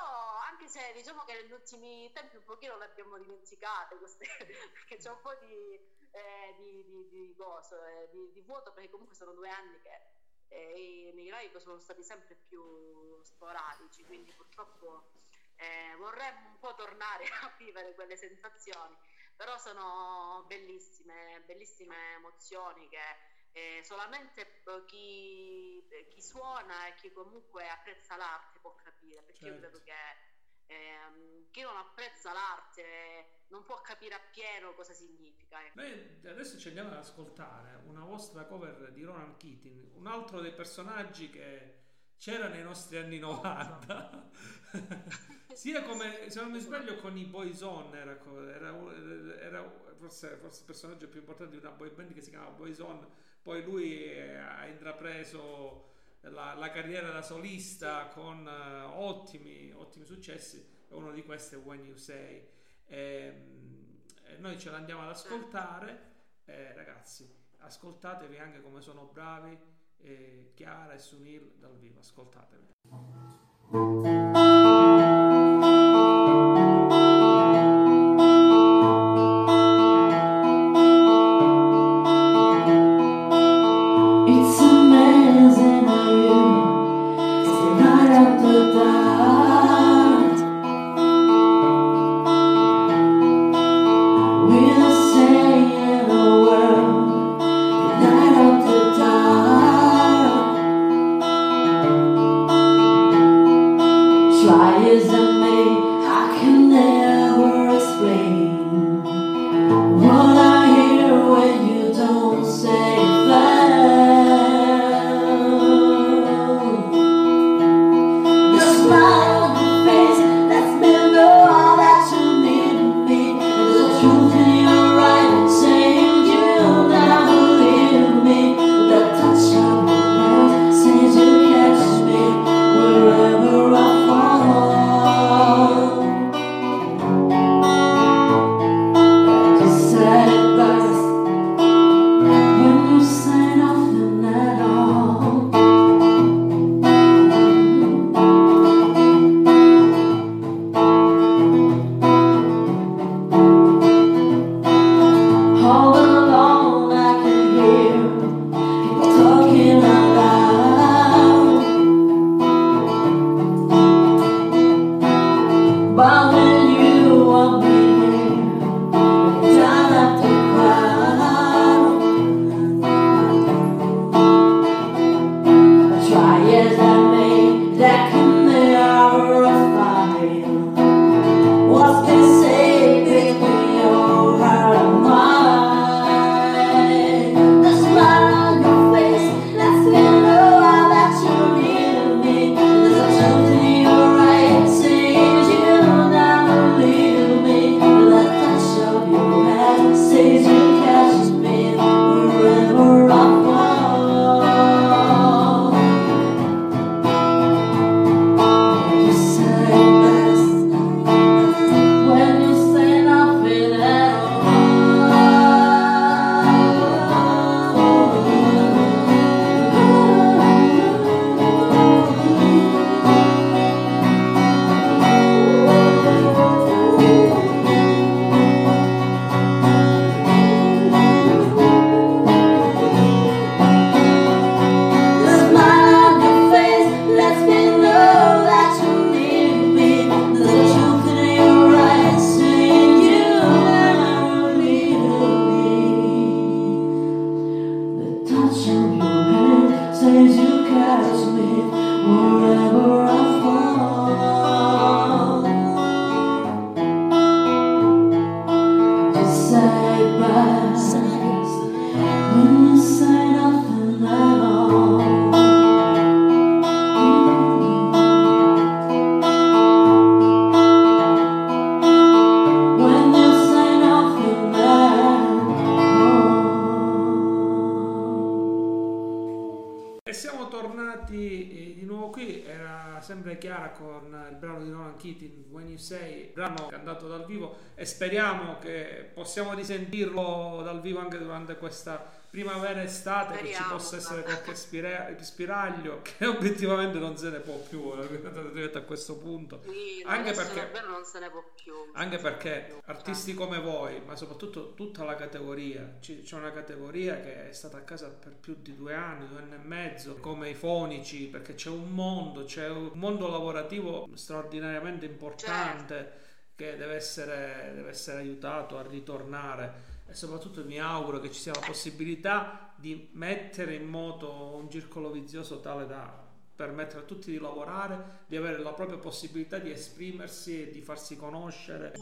anche se diciamo che negli ultimi tempi un pochino le abbiamo dimenticate queste, perché c'è un po' di, eh, di, di, di, coso, eh, di, di, vuoto, perché comunque sono due anni che eh, i miei live sono stati sempre più sporadici, quindi purtroppo eh, vorremmo un po' tornare a vivere quelle sensazioni, però sono bellissime, bellissime emozioni che eh, solamente chi, chi, suona e chi comunque apprezza l'arte può capire, perché certo. io credo che ehm, chi non apprezza l'arte non può capire appieno cosa significa. Ecco. Noi adesso ci andiamo ad ascoltare una vostra cover di Ronan Keating, un altro dei personaggi che c'era nei nostri anni 90. Sia come, se non mi sbaglio, con i Boyzone era, era, era forse, forse, il personaggio più importante di una boy band che si chiama Boyzone poi lui ha intrapreso la, la carriera da solista con uh, ottimi, ottimi successi. Uno di questi è When You Say. E, e noi ce l'andiamo ad ascoltare. Eh, ragazzi ascoltatevi anche come sono bravi eh, Chiara e Sunil dal vivo. Ascoltatevi speriamo che possiamo risentirlo dal vivo anche durante questa primavera estate Speriamo, che ci possa essere qualche spira- spiraglio che obiettivamente non se ne può più a questo punto. Sì, anche perché non se ne può più. anche perché artisti come voi ma soprattutto tutta la categoria c'è una categoria che è stata a casa per più di due anni due anni e mezzo come i fonici perché c'è un mondo c'è un mondo lavorativo straordinariamente importante. Certo. Che deve essere, deve essere aiutato a ritornare e soprattutto mi auguro che ci sia la possibilità di mettere in moto un circolo vizioso tale da permettere a tutti di lavorare, di avere la propria possibilità di esprimersi e di farsi conoscere.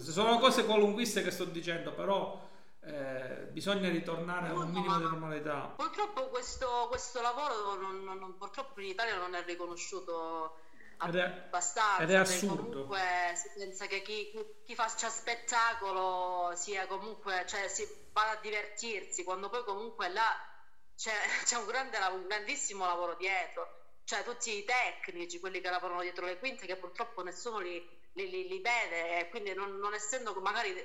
Sono cose qualunquiste che sto dicendo, però eh, bisogna ritornare a un minimo di normalità. Purtroppo questo, questo lavoro non, non, purtroppo in Italia non è riconosciuto abbastanza. Ed è assurdo. Comunque si pensa che chi, chi, faccia spettacolo sia comunque, cioè si va a divertirsi, quando poi comunque là c'è, c'è un, grande, un grandissimo lavoro dietro. Cioè tutti i tecnici, quelli che lavorano dietro le quinte, che purtroppo nessuno li, li, li, li vede, e quindi non, non essendo magari eh,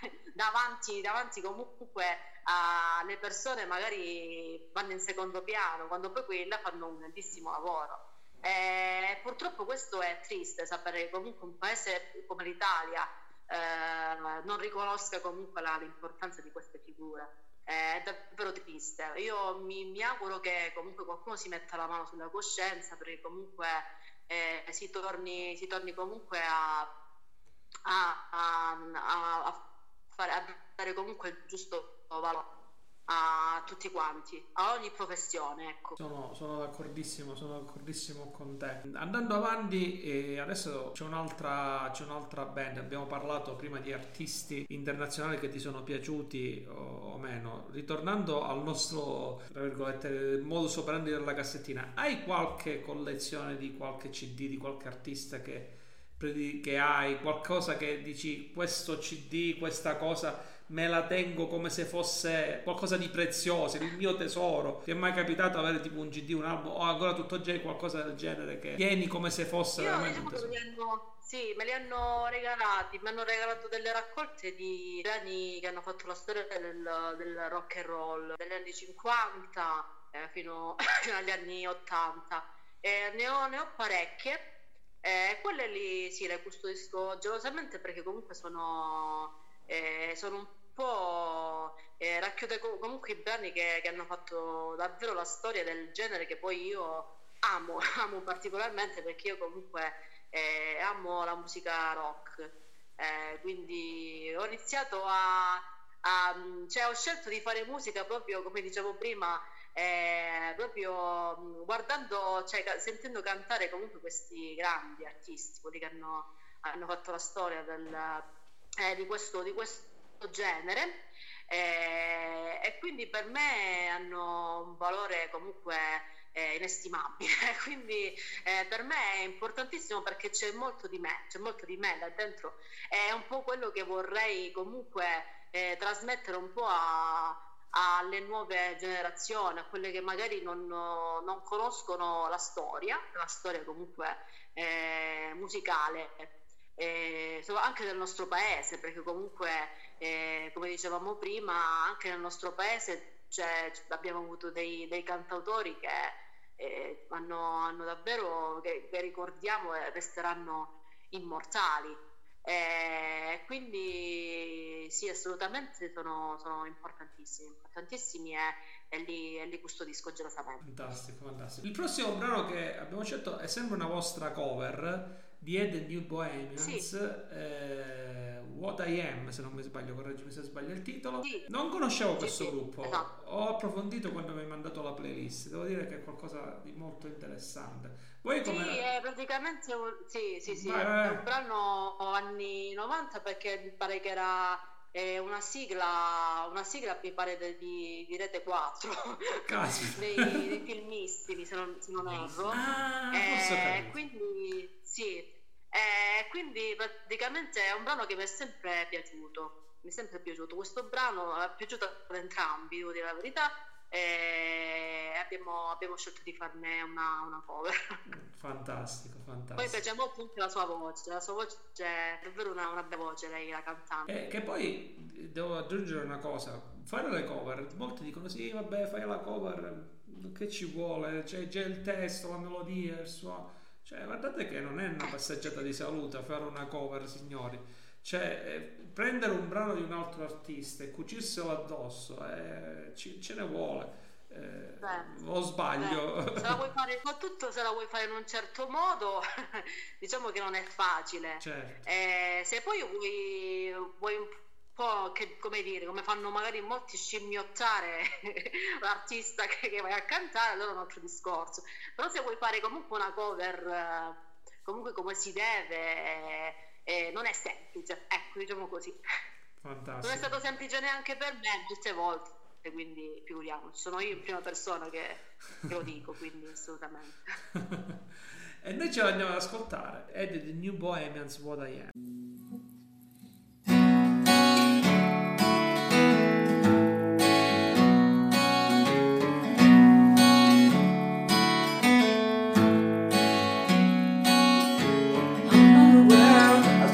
davanti, davanti comunque alle persone, magari vanno in secondo piano, quando poi quelli là fanno un grandissimo lavoro. E purtroppo questo è triste, sapere che comunque un paese come l'Italia eh, non riconosca comunque la, l'importanza di queste figure. È davvero triste. Io mi, mi, auguro che comunque qualcuno si metta la mano sulla coscienza perché comunque eh, si, torni, si, torni, comunque a, a, a, a, fare, a dare comunque il giusto valore a tutti quanti, a ogni professione. Ecco. Sono, sono d'accordissimo, sono d'accordissimo con te. Andando avanti, eh, adesso c'è un'altra, c'è un'altra band. Abbiamo parlato prima di artisti internazionali che ti sono piaciuti o, o meno. Ritornando al nostro, tra virgolette, modus operandi della cassettina, hai qualche collezione di qualche CD di qualche artista che, che hai? Qualcosa che dici questo CD, questa cosa me la tengo come se fosse qualcosa di prezioso, il mio tesoro. Ti è mai capitato avere tipo un CD, un album o ancora tutto oggi qualcosa del genere che tieni come se fosse Io veramente un tesoro? Hanno, sì, me li hanno regalati, mi hanno regalato delle raccolte di brani che hanno fatto la storia del, del rock and roll degli anni 50 eh, fino, fino, agli anni 80. Eh, ne, ho, ne ho parecchie. Eh, quelle lì sì, le custodisco gelosamente perché comunque sono eh, sono un po' eh, racchiude comunque i brani che, che, hanno fatto davvero la storia del genere che poi io amo, amo particolarmente perché io comunque eh, amo la musica rock. Eh, quindi ho iniziato a, a, cioè ho scelto di fare musica proprio come dicevo prima eh, proprio mm, guardando cioè sentendo cantare comunque questi grandi artisti quelli che hanno, hanno fatto la storia del, eh, di, questo, di, questo, genere eh, e quindi per me hanno un valore comunque eh, inestimabile. Quindi eh, per me è importantissimo perché c'è molto di me c'è molto di me là dentro. È un po' quello che vorrei comunque eh, trasmettere un po' a, alle nuove generazioni, a quelle che magari non, non conoscono la storia, la storia comunque eh, musicale eh, anche del nostro paese, perché comunque, eh, come dicevamo prima, anche nel nostro paese cioè, abbiamo avuto dei, dei cantautori che eh, hanno, hanno, davvero, che, che, ricordiamo e resteranno immortali. Eh, quindi sì, assolutamente sono, sono importantissimi, importantissimi e, e, li, e li custodisco gelosamente. Fantastico, fantastico. Il prossimo brano che abbiamo scelto è sempre una vostra cover di Ed and New Bohemians, sì. eh, What I Am, se non mi sbaglio, correggimi se sbaglio il titolo. Sì. Non conoscevo sì, questo gruppo, esatto. ho approfondito quando mi hai mandato la playlist, devo dire che è qualcosa di molto interessante. Voi come... Sì, è praticamente sì, sì, sì, vai, vai. un brano anni 90 perché mi pare che era eh, una sigla, una sigla mi pare di, di Rete 4 dei, dei filmissimi se non, se non erro. Ah, eh, quindi sì, e quindi praticamente è un brano che mi è sempre piaciuto, mi è sempre piaciuto. Questo brano è piaciuto ad entrambi, devo dire la verità. E abbiamo, abbiamo scelto di farne una, una cover. Fantastico, fantastico. Poi piace molto anche la sua voce, la sua voce è davvero una, una bella voce, lei la cantante. E che poi devo aggiungere una cosa, fare le cover, molti dicono sì, vabbè, fai la cover, che ci vuole, c'è già il testo, la melodia, il suono. Cioè, guardate che non è una passeggiata di salute fare una cover, signori. Cioè, eh, prendere un brano di un altro artista e cucirselo addosso, eh, ci, ce ne vuole. Eh, Beh, o sbaglio? beh, se la vuoi fare, soprattutto se la vuoi fare in un certo modo, diciamo che non è facile. certo. Eh, se poi vuoi, vuoi un po', che, come dire, come fanno magari molti scimmiottare l'artista che, che vai a cantare, allora è un altro discorso. Però se vuoi fare comunque una cover, eh, comunque come si deve, eh, non è semplice, ecco, diciamo così. Non è Fantastico. stato semplice neanche per me molte volte, quindi figuriamoci, sono io in prima persona che, che lo dico, quindi assolutamente. e noi ce l'andiamo ad ascoltare. Ed è The New Bohemians What I Am.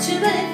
you let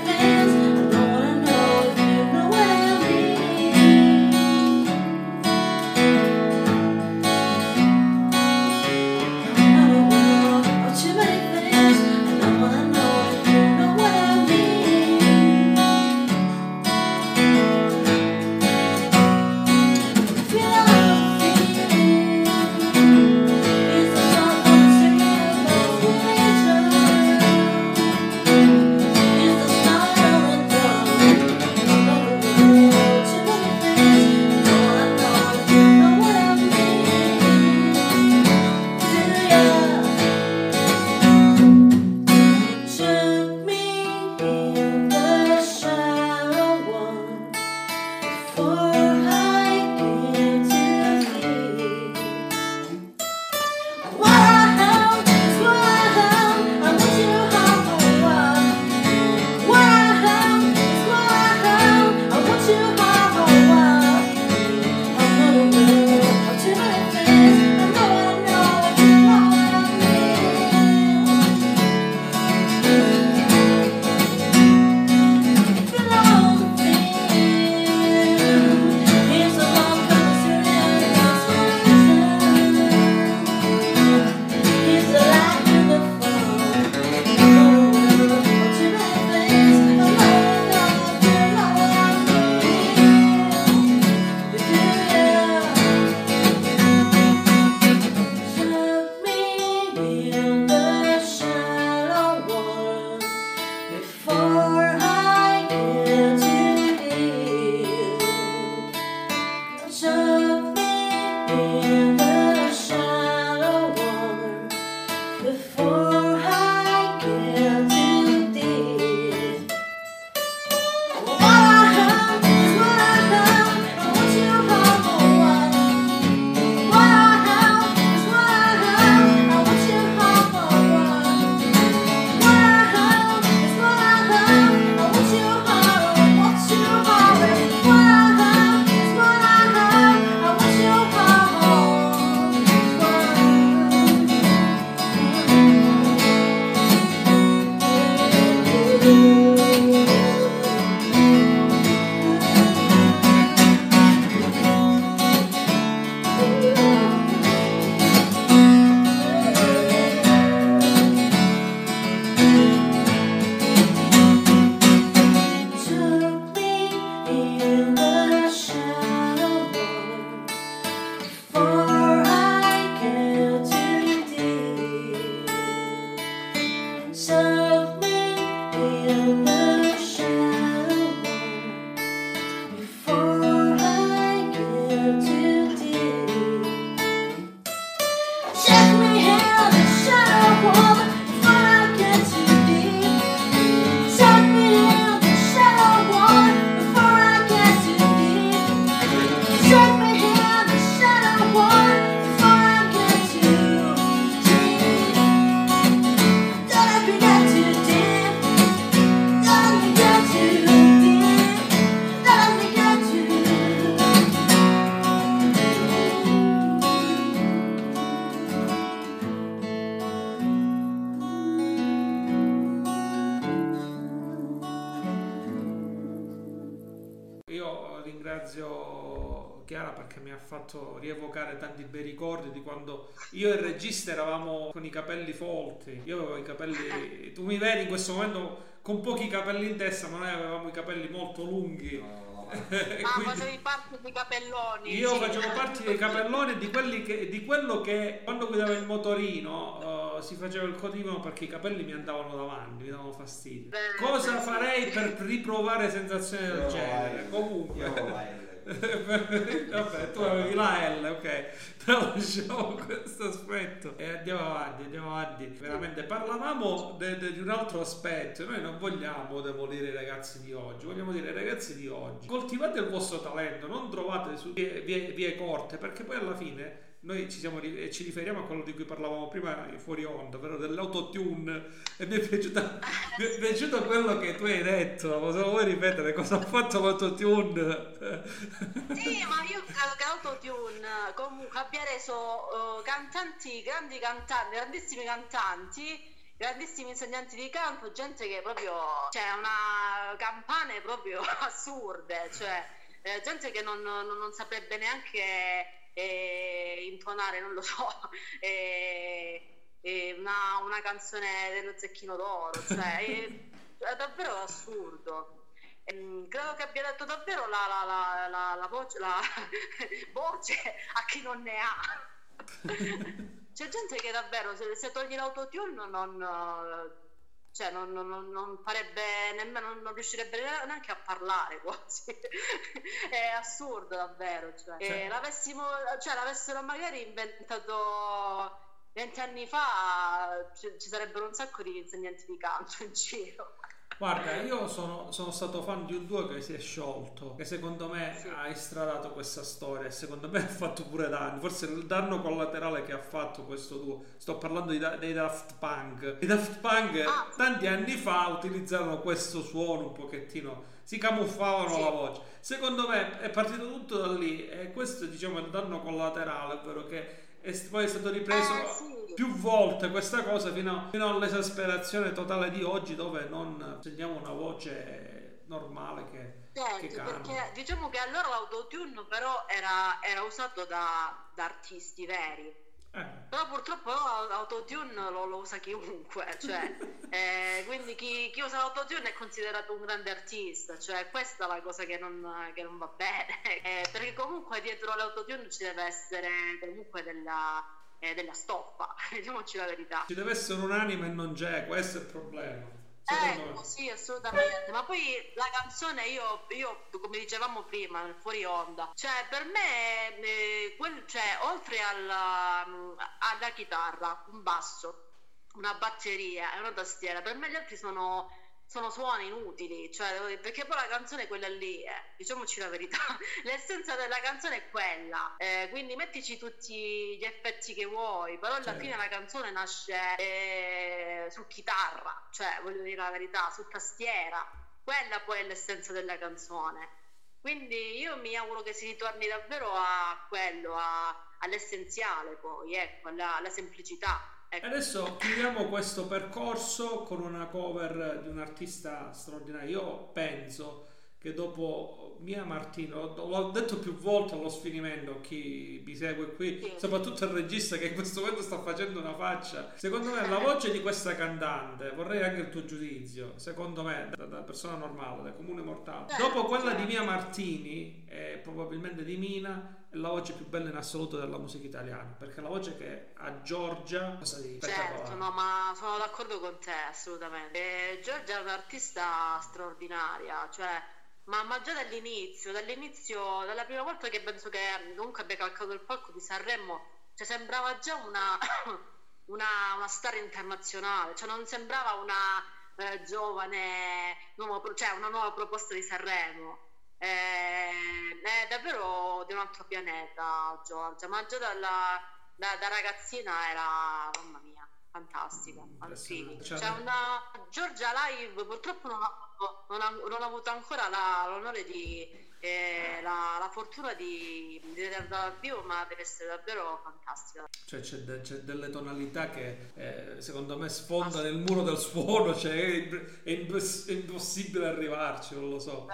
ringrazio Chiara perché mi ha fatto rievocare tanti bei ricordi di quando io e il regista eravamo con i capelli folti. Io avevo i capelli. Tu mi vedi in questo momento con pochi capelli in testa, ma noi avevamo i capelli molto lunghi. E Ah, facevi parte dei capelloni. io sì. facevo parte dei capelloni di, quelli che, di quello che quando guidavo il motorino si faceva il codino perché i capelli mi andavano davanti, mi davano fastidio. Beh, Cosa sì, farei sì. per riprovare sensazioni del Io genere? L. Comunque. L. Vabbè, tu avevi la L, ok. Però lasciamo questo aspetto e andiamo avanti, andiamo avanti. Veramente parlavamo de- de- di un altro aspetto. Noi non vogliamo demolire i ragazzi di oggi, vogliamo dire ai ragazzi di oggi. Coltivate il vostro talento, non trovate su vie, vie- vie corte, perché poi alla fine noi ci, siamo ci riferiamo a quello di cui parlavamo prima fuori onda, ovvero dell'autotune. E mi è, piaciuta, mi è piaciuto quello che tu hai detto. Cosa vuoi ripetere? Cosa ha fatto l'autotune? Sì, ma io credo che Autotune comunque abbia reso eh, cantanti, grandi cantanti, grandissimi cantanti, grandissimi insegnanti di canto, gente che proprio, cioè una campane proprio assurde, cioè eh, gente che non, non- non saprebbe neanche eh, intonare, non lo so, eh, eh, una, una canzone dello Zecchino d'Oro, cioè è, è davvero assurdo. Credo che abbia detto davvero la, la- la- la- la voce, la voce a chi non ne ha. C'è gente che davvero, se, se togli l'autotune, non, cioè non, non- non- farebbe nemmeno, non riuscirebbe neanche a parlare quasi. È assurdo davvero. Cioè. E l'avessimo, cioè, l'avessero magari inventato vent'anni fa, ci, ci sarebbero un sacco di insegnanti di canto in giro. Guarda, io sono, sono stato fan di un duo che si è sciolto, che secondo me Sì. ha estradato questa storia e secondo me ha fatto pure danni. Forse il danno collaterale che ha fatto questo duo, sto parlando di dei Daft Punk. I Daft Punk Ah. tanti anni fa utilizzarono questo suono un pochettino, si camuffavano Sì. la voce. Secondo me è partito tutto da lì e questo diciamo è il danno collaterale, ovvero che è poi è stato ripreso Eh, sì. Più volte questa cosa fino, fino all'esasperazione totale di oggi dove non sentiamo una voce normale che, che Certo, canta. perché diciamo che allora l'autotune però era, era usato da, da artisti veri. Eh, Però purtroppo l'autotune lo, lo usa chiunque, cioè, eh, quindi chi, chi usa l'autotune è considerato un grande artista, cioè questa è la cosa che non, che non va bene, Eh, perché comunque dietro l'autotune ci deve essere comunque della, eh, della stoffa, diciamoci la verità. ci deve essere un'anima e non c'è, questo è il problema. Secondo Ecco, me. sì, assolutamente. Ma poi la canzone, io, io, come dicevamo prima, fuori onda, cioè per me, eh, quel- cioè, oltre alla, alla chitarra, un basso, una batteria e una tastiera, per me gli altri sono, sono suoni inutili, cioè, perché poi la canzone è quella lì, eh, diciamoci la verità. L'essenza della canzone è quella, eh, quindi mettici tutti gli effetti che vuoi, però alla Certo. fine la canzone nasce eh, su chitarra, cioè voglio dire la verità, su tastiera, quella poi è l'essenza della canzone. Quindi io mi auguro che si ritorni davvero a quello, a- all'essenziale poi, ecco, alla, alla semplicità. Ecco. Adesso chiudiamo questo percorso con una cover di un artista straordinario. Io penso che dopo Mia Martino, l'ho detto più volte allo sfinimento, chi mi segue qui, Sì. soprattutto il regista che in questo momento sta facendo una faccia, secondo me la voce di questa cantante, vorrei anche il tuo giudizio, secondo me, da, da persona normale, da comune mortale, Certo, dopo quella di certo. Mia Martini e probabilmente di Mina, la voce più bella in assoluto della musica italiana, perché la voce che ha Giorgia, cosa di Certo, no, ma sono d'accordo con te assolutamente. E Giorgia è un'artista straordinaria, cioè, ma, ma già dall'inizio, dall'inizio, dalla prima volta che penso che comunque abbia calcato il palco di Sanremo, cioè sembrava già una, una, una star internazionale, cioè non sembrava una eh, giovane, nuova pro- cioè una nuova proposta di Sanremo. Eh, è davvero di un altro pianeta Giorgia, ma già dalla, da, da ragazzina era, mamma mia, fantastica. al Impressionante. fine. Cioè- C'è una Giorgia Live, purtroppo non ha, avuto- non ha- non ha avuto ancora la- l'onore di, eh, la, la fortuna di, di vederla dal vivo, ma deve essere davvero fantastica. Cioè c'è, de- c'è delle tonalità che eh, secondo me sfondano il muro del suono, cioè è, è imposs- è impossibile arrivarci, non lo so.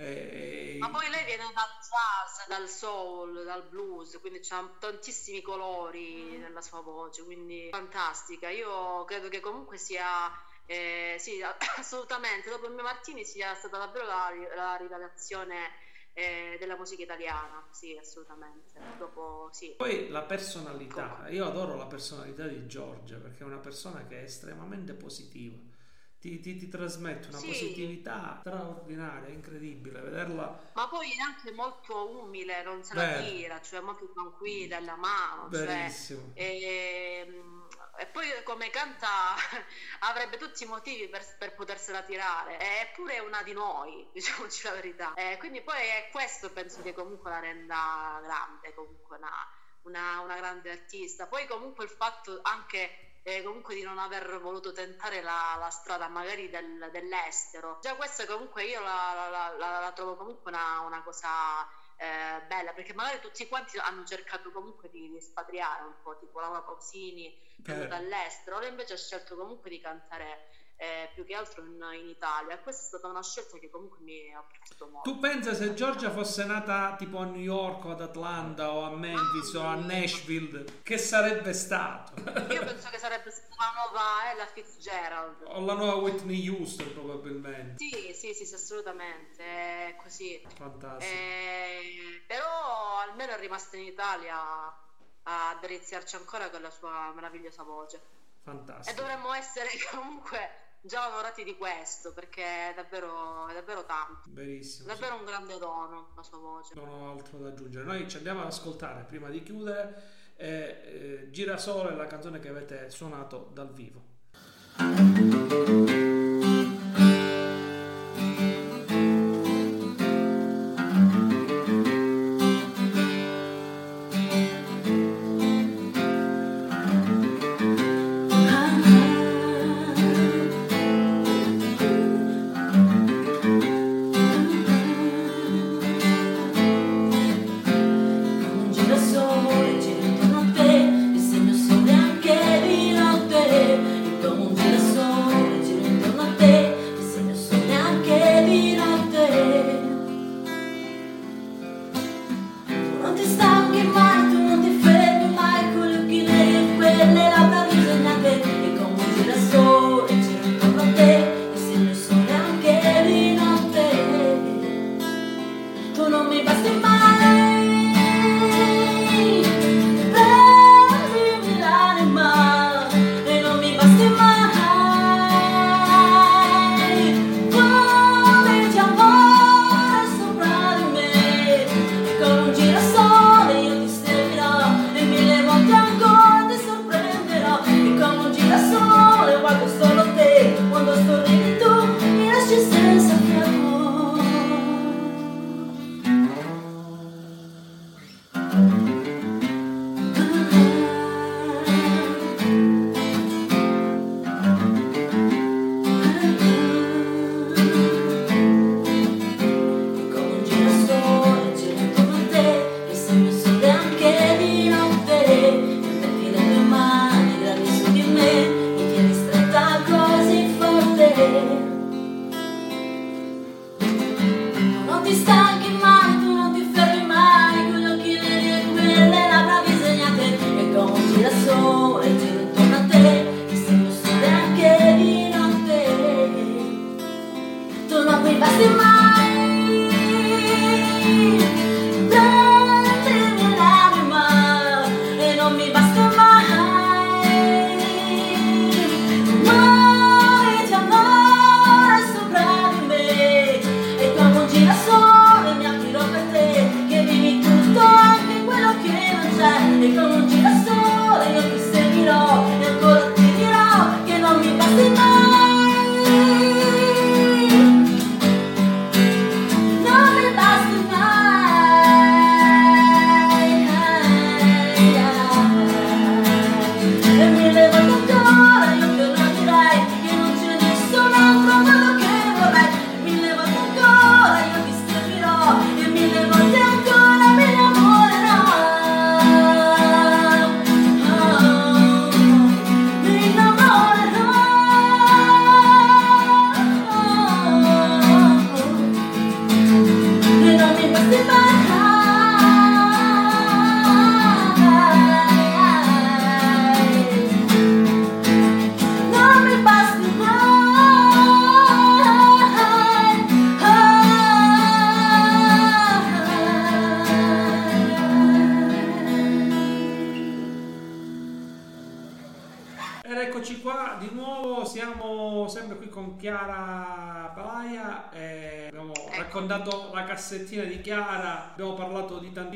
Eh, Ma poi lei viene dal jazz, dal soul, dal blues, quindi ha tantissimi colori nella sua voce, quindi fantastica. Io credo che comunque sia, eh, sì, assolutamente, dopo Emme Martini sia stata davvero la, la rivelazione eh, della musica italiana, sì, assolutamente. Dopo, sì. Poi la personalità, io adoro la personalità di Giorgia perché è una persona che è estremamente positiva. Ti, ti- ti trasmette una Sì. positività straordinaria, incredibile. Vederla Ma poi è anche molto umile, non se la Vero. tira, cioè molto tranquilla, alla mano, cioè, verissimo. E, e poi come canta avrebbe tutti i motivi per, per potersela tirare, eppure è una di noi, diciamoci la verità. Eh, quindi poi è questo penso che comunque la renda grande, comunque una, una- una grande artista. Poi comunque il fatto anche eh, comunque di non aver voluto tentare la, la strada magari del- dell'estero. Già questa comunque io la, la- la- trovo comunque una, una cosa eh, bella, perché magari tutti quanti hanno cercato comunque di, di espatriare un po', tipo Laura Pausini, Eh, all'estero, lei invece ha scelto comunque di cantare eh, più che altro in, in Italia. Questa è stata una scelta che comunque mi ha piaciuto molto. Tu pensa se Giorgia fosse nata tipo a New York o ad Atlanta o a Memphis o a Nashville, che sarebbe stato? Io penso che sarebbe stata la nuova Ella Fitzgerald. o la nuova Whitney Houston probabilmente. Sì, sì, sì, sì, assolutamente, è così. Fantastico. Eh, però almeno è rimasta in Italia a deliziarci ancora con la sua meravigliosa voce. E Fantastico. dovremmo essere comunque già onorati di questo, perché è davvero, è davvero tanto. Benissimo. È davvero un grande dono la sua voce. Non ho altro da aggiungere. Noi ci andiamo ad ascoltare prima di chiudere eh, eh, Girasole, la canzone che avete suonato dal vivo.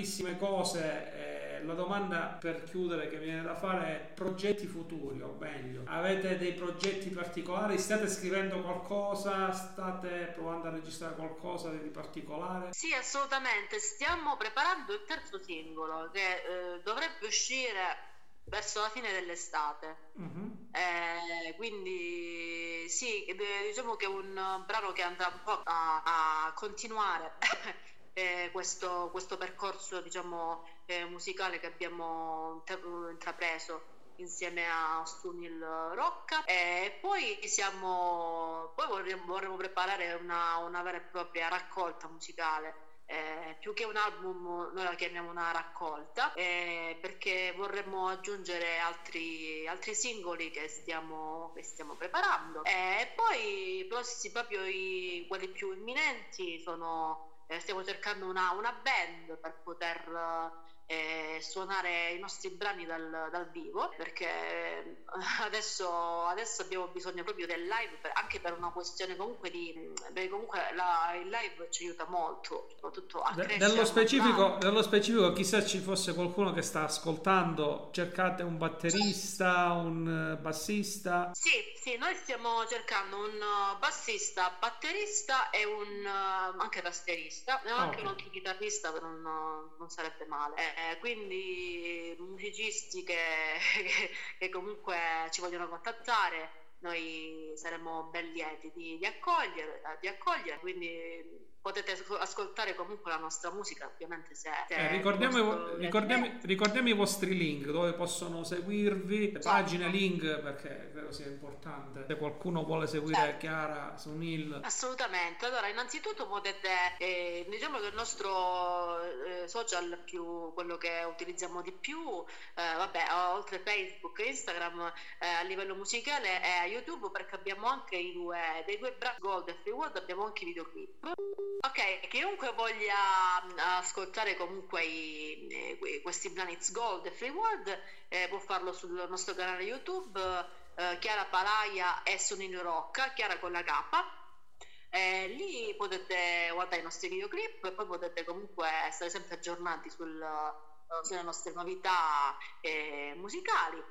Tantissime cose. e la domanda per chiudere che viene da fare è progetti futuri, o meglio, avete dei progetti particolari? State scrivendo qualcosa? State provando a registrare qualcosa di particolare? Sì, assolutamente. Stiamo preparando il terzo singolo che eh, dovrebbe uscire verso la fine dell'estate. Mhm. Eh, quindi sì, eh, diciamo che è un brano che andrà un po' a, a continuare eh, questo, questo percorso diciamo, eh, musicale che abbiamo intra- intrapreso insieme a Sunil Rocca e poi siamo poi vorremmo, vorremmo preparare una, una vera e propria raccolta musicale. Eh, più che un album noi la chiamiamo una raccolta eh, perché vorremmo aggiungere altri, altri singoli che stiamo, che stiamo preparando. E poi i prossimi proprio i, quelli più imminenti sono eh, stiamo cercando una, una band per poter eh, suonare i nostri brani dal, dal vivo perché eh, adesso, adesso abbiamo bisogno proprio del live per- anche per una questione comunque di perché comunque la- il live ci aiuta molto soprattutto a crescere nello, specifico, nello specifico, chissà ci fosse qualcuno che sta ascoltando, cercate un batterista, un eh, bassista. Sì, sì, noi stiamo cercando un uh, bassista, batterista e un anche tastierista, e anche ok. un altro chitarrista non, non sarebbe male. Eh, quindi musicisti che, che- che comunque ci vogliono contattare, noi saremmo ben lieti di, di accogliere, di accogliere, quindi potete ascol- ascoltare comunque la nostra musica, ovviamente se... se Eh, ricordiamo, vostro- ricordiamo- ricordiamo i vostri link dove possono seguirvi, le pagine, link perché credo sia importante. Se qualcuno vuole seguire Certo. Chiara su Nil, Assolutamente, allora innanzitutto potete, eh, diciamo che il nostro eh, social più, quello che utilizziamo di più, eh, vabbè, oltre Facebook e Instagram, eh, a livello musicale è YouTube perché abbiamo anche i due, dei due brani Gold e Free World, abbiamo anche i videoclip. Ok, chiunque voglia mh, ascoltare comunque i- eh, que- questi brani It's Gold e Free World eh, può farlo sul nostro canale YouTube, eh, Chiara Palaia e Sunil Rocca, Chiara con la K. Eh, lì potete guardare i nostri videoclip e poi potete comunque essere sempre aggiornati sul, eh, sulle nostre novità eh, musicali.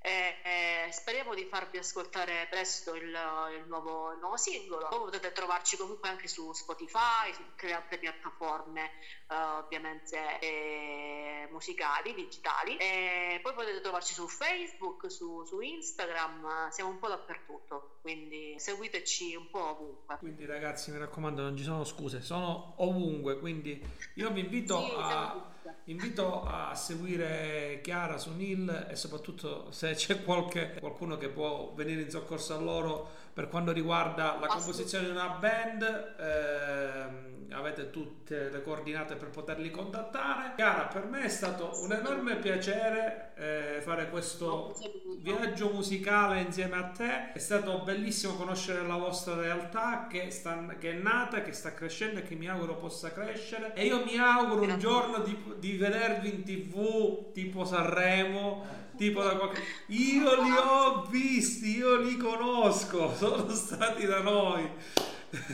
Eh, eh, speriamo di farvi ascoltare presto il, il nuovo, il nuovo singolo. Poi potete trovarci comunque anche su Spotify, su tutte le altre piattaforme, eh, ovviamente eh, musicali, digitali. E poi potete trovarci su Facebook, su, su Instagram, siamo un po' dappertutto, quindi seguiteci un po' ovunque. quindi ragazzi mi raccomando non ci sono scuse, sono ovunque, quindi io vi invito Sì, a... Invito a seguire Chiara su Nil e soprattutto se c'è qualche, qualcuno che può venire in soccorso a loro per quanto riguarda la composizione di una band, ehm, avete tutte le coordinate per poterli contattare. Chiara, per me è stato un enorme piacere eh, fare questo viaggio musicale insieme a te. È stato bellissimo conoscere la vostra realtà che, sta- che è nata, che sta crescendo e che mi auguro possa crescere. E io mi auguro un giorno di, di vedervi in tv tipo Sanremo. Tipo da qualche... Io li ho visti, io li conosco, sono stati da noi.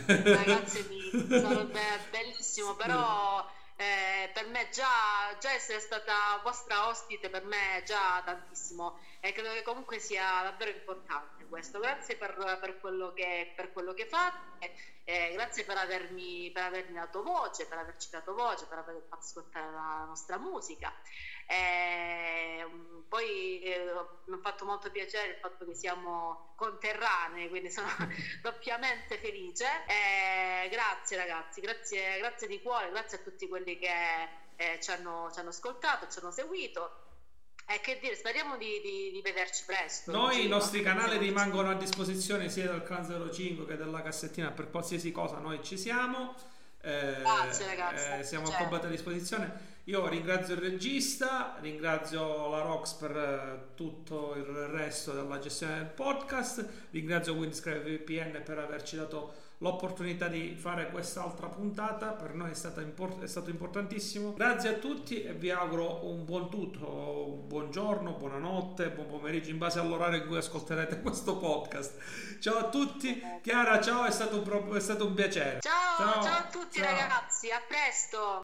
Ragazzi, mi- sarebbe bellissimo, però eh, per me già, già essere stata vostra ospite per me è già tantissimo e credo che comunque sia davvero importante questo. Grazie per, per quello, che, per quello che fate, eh, grazie per avermi, per avermi dato voce, per averci dato voce, per aver fatto ascoltare la nostra musica. Eh, poi eh, mi ha fatto molto piacere il fatto che siamo conterranei, quindi sono doppiamente felice. Eh, grazie ragazzi, grazie, grazie di cuore, grazie a tutti quelli che eh, ci, hanno, ci hanno ascoltato, ci hanno seguito. E che dire, speriamo di, di- di vederci presto. Noi i nostri canali rimangono a disposizione sia del Clan 05 che della cassettina per qualsiasi cosa noi ci siamo. Eh, Grazie, ragazzi, eh, siamo a piacere. completa disposizione. Io ringrazio il regista, ringrazio la Rox per eh, tutto il resto della gestione del podcast, ringrazio Windscribe VPN per averci dato l'opportunità di fare quest'altra puntata. Per noi è, stata import- è stato importantissimo. Grazie a tutti e vi auguro un buon tutto. Buongiorno, buonanotte, buon pomeriggio in base all'orario in cui ascolterete questo podcast. Ciao a tutti. Chiara, ciao, è stato un, pro- è stato un piacere. Ciao, Ciao, ciao, a tutti ciao. ragazzi, a presto.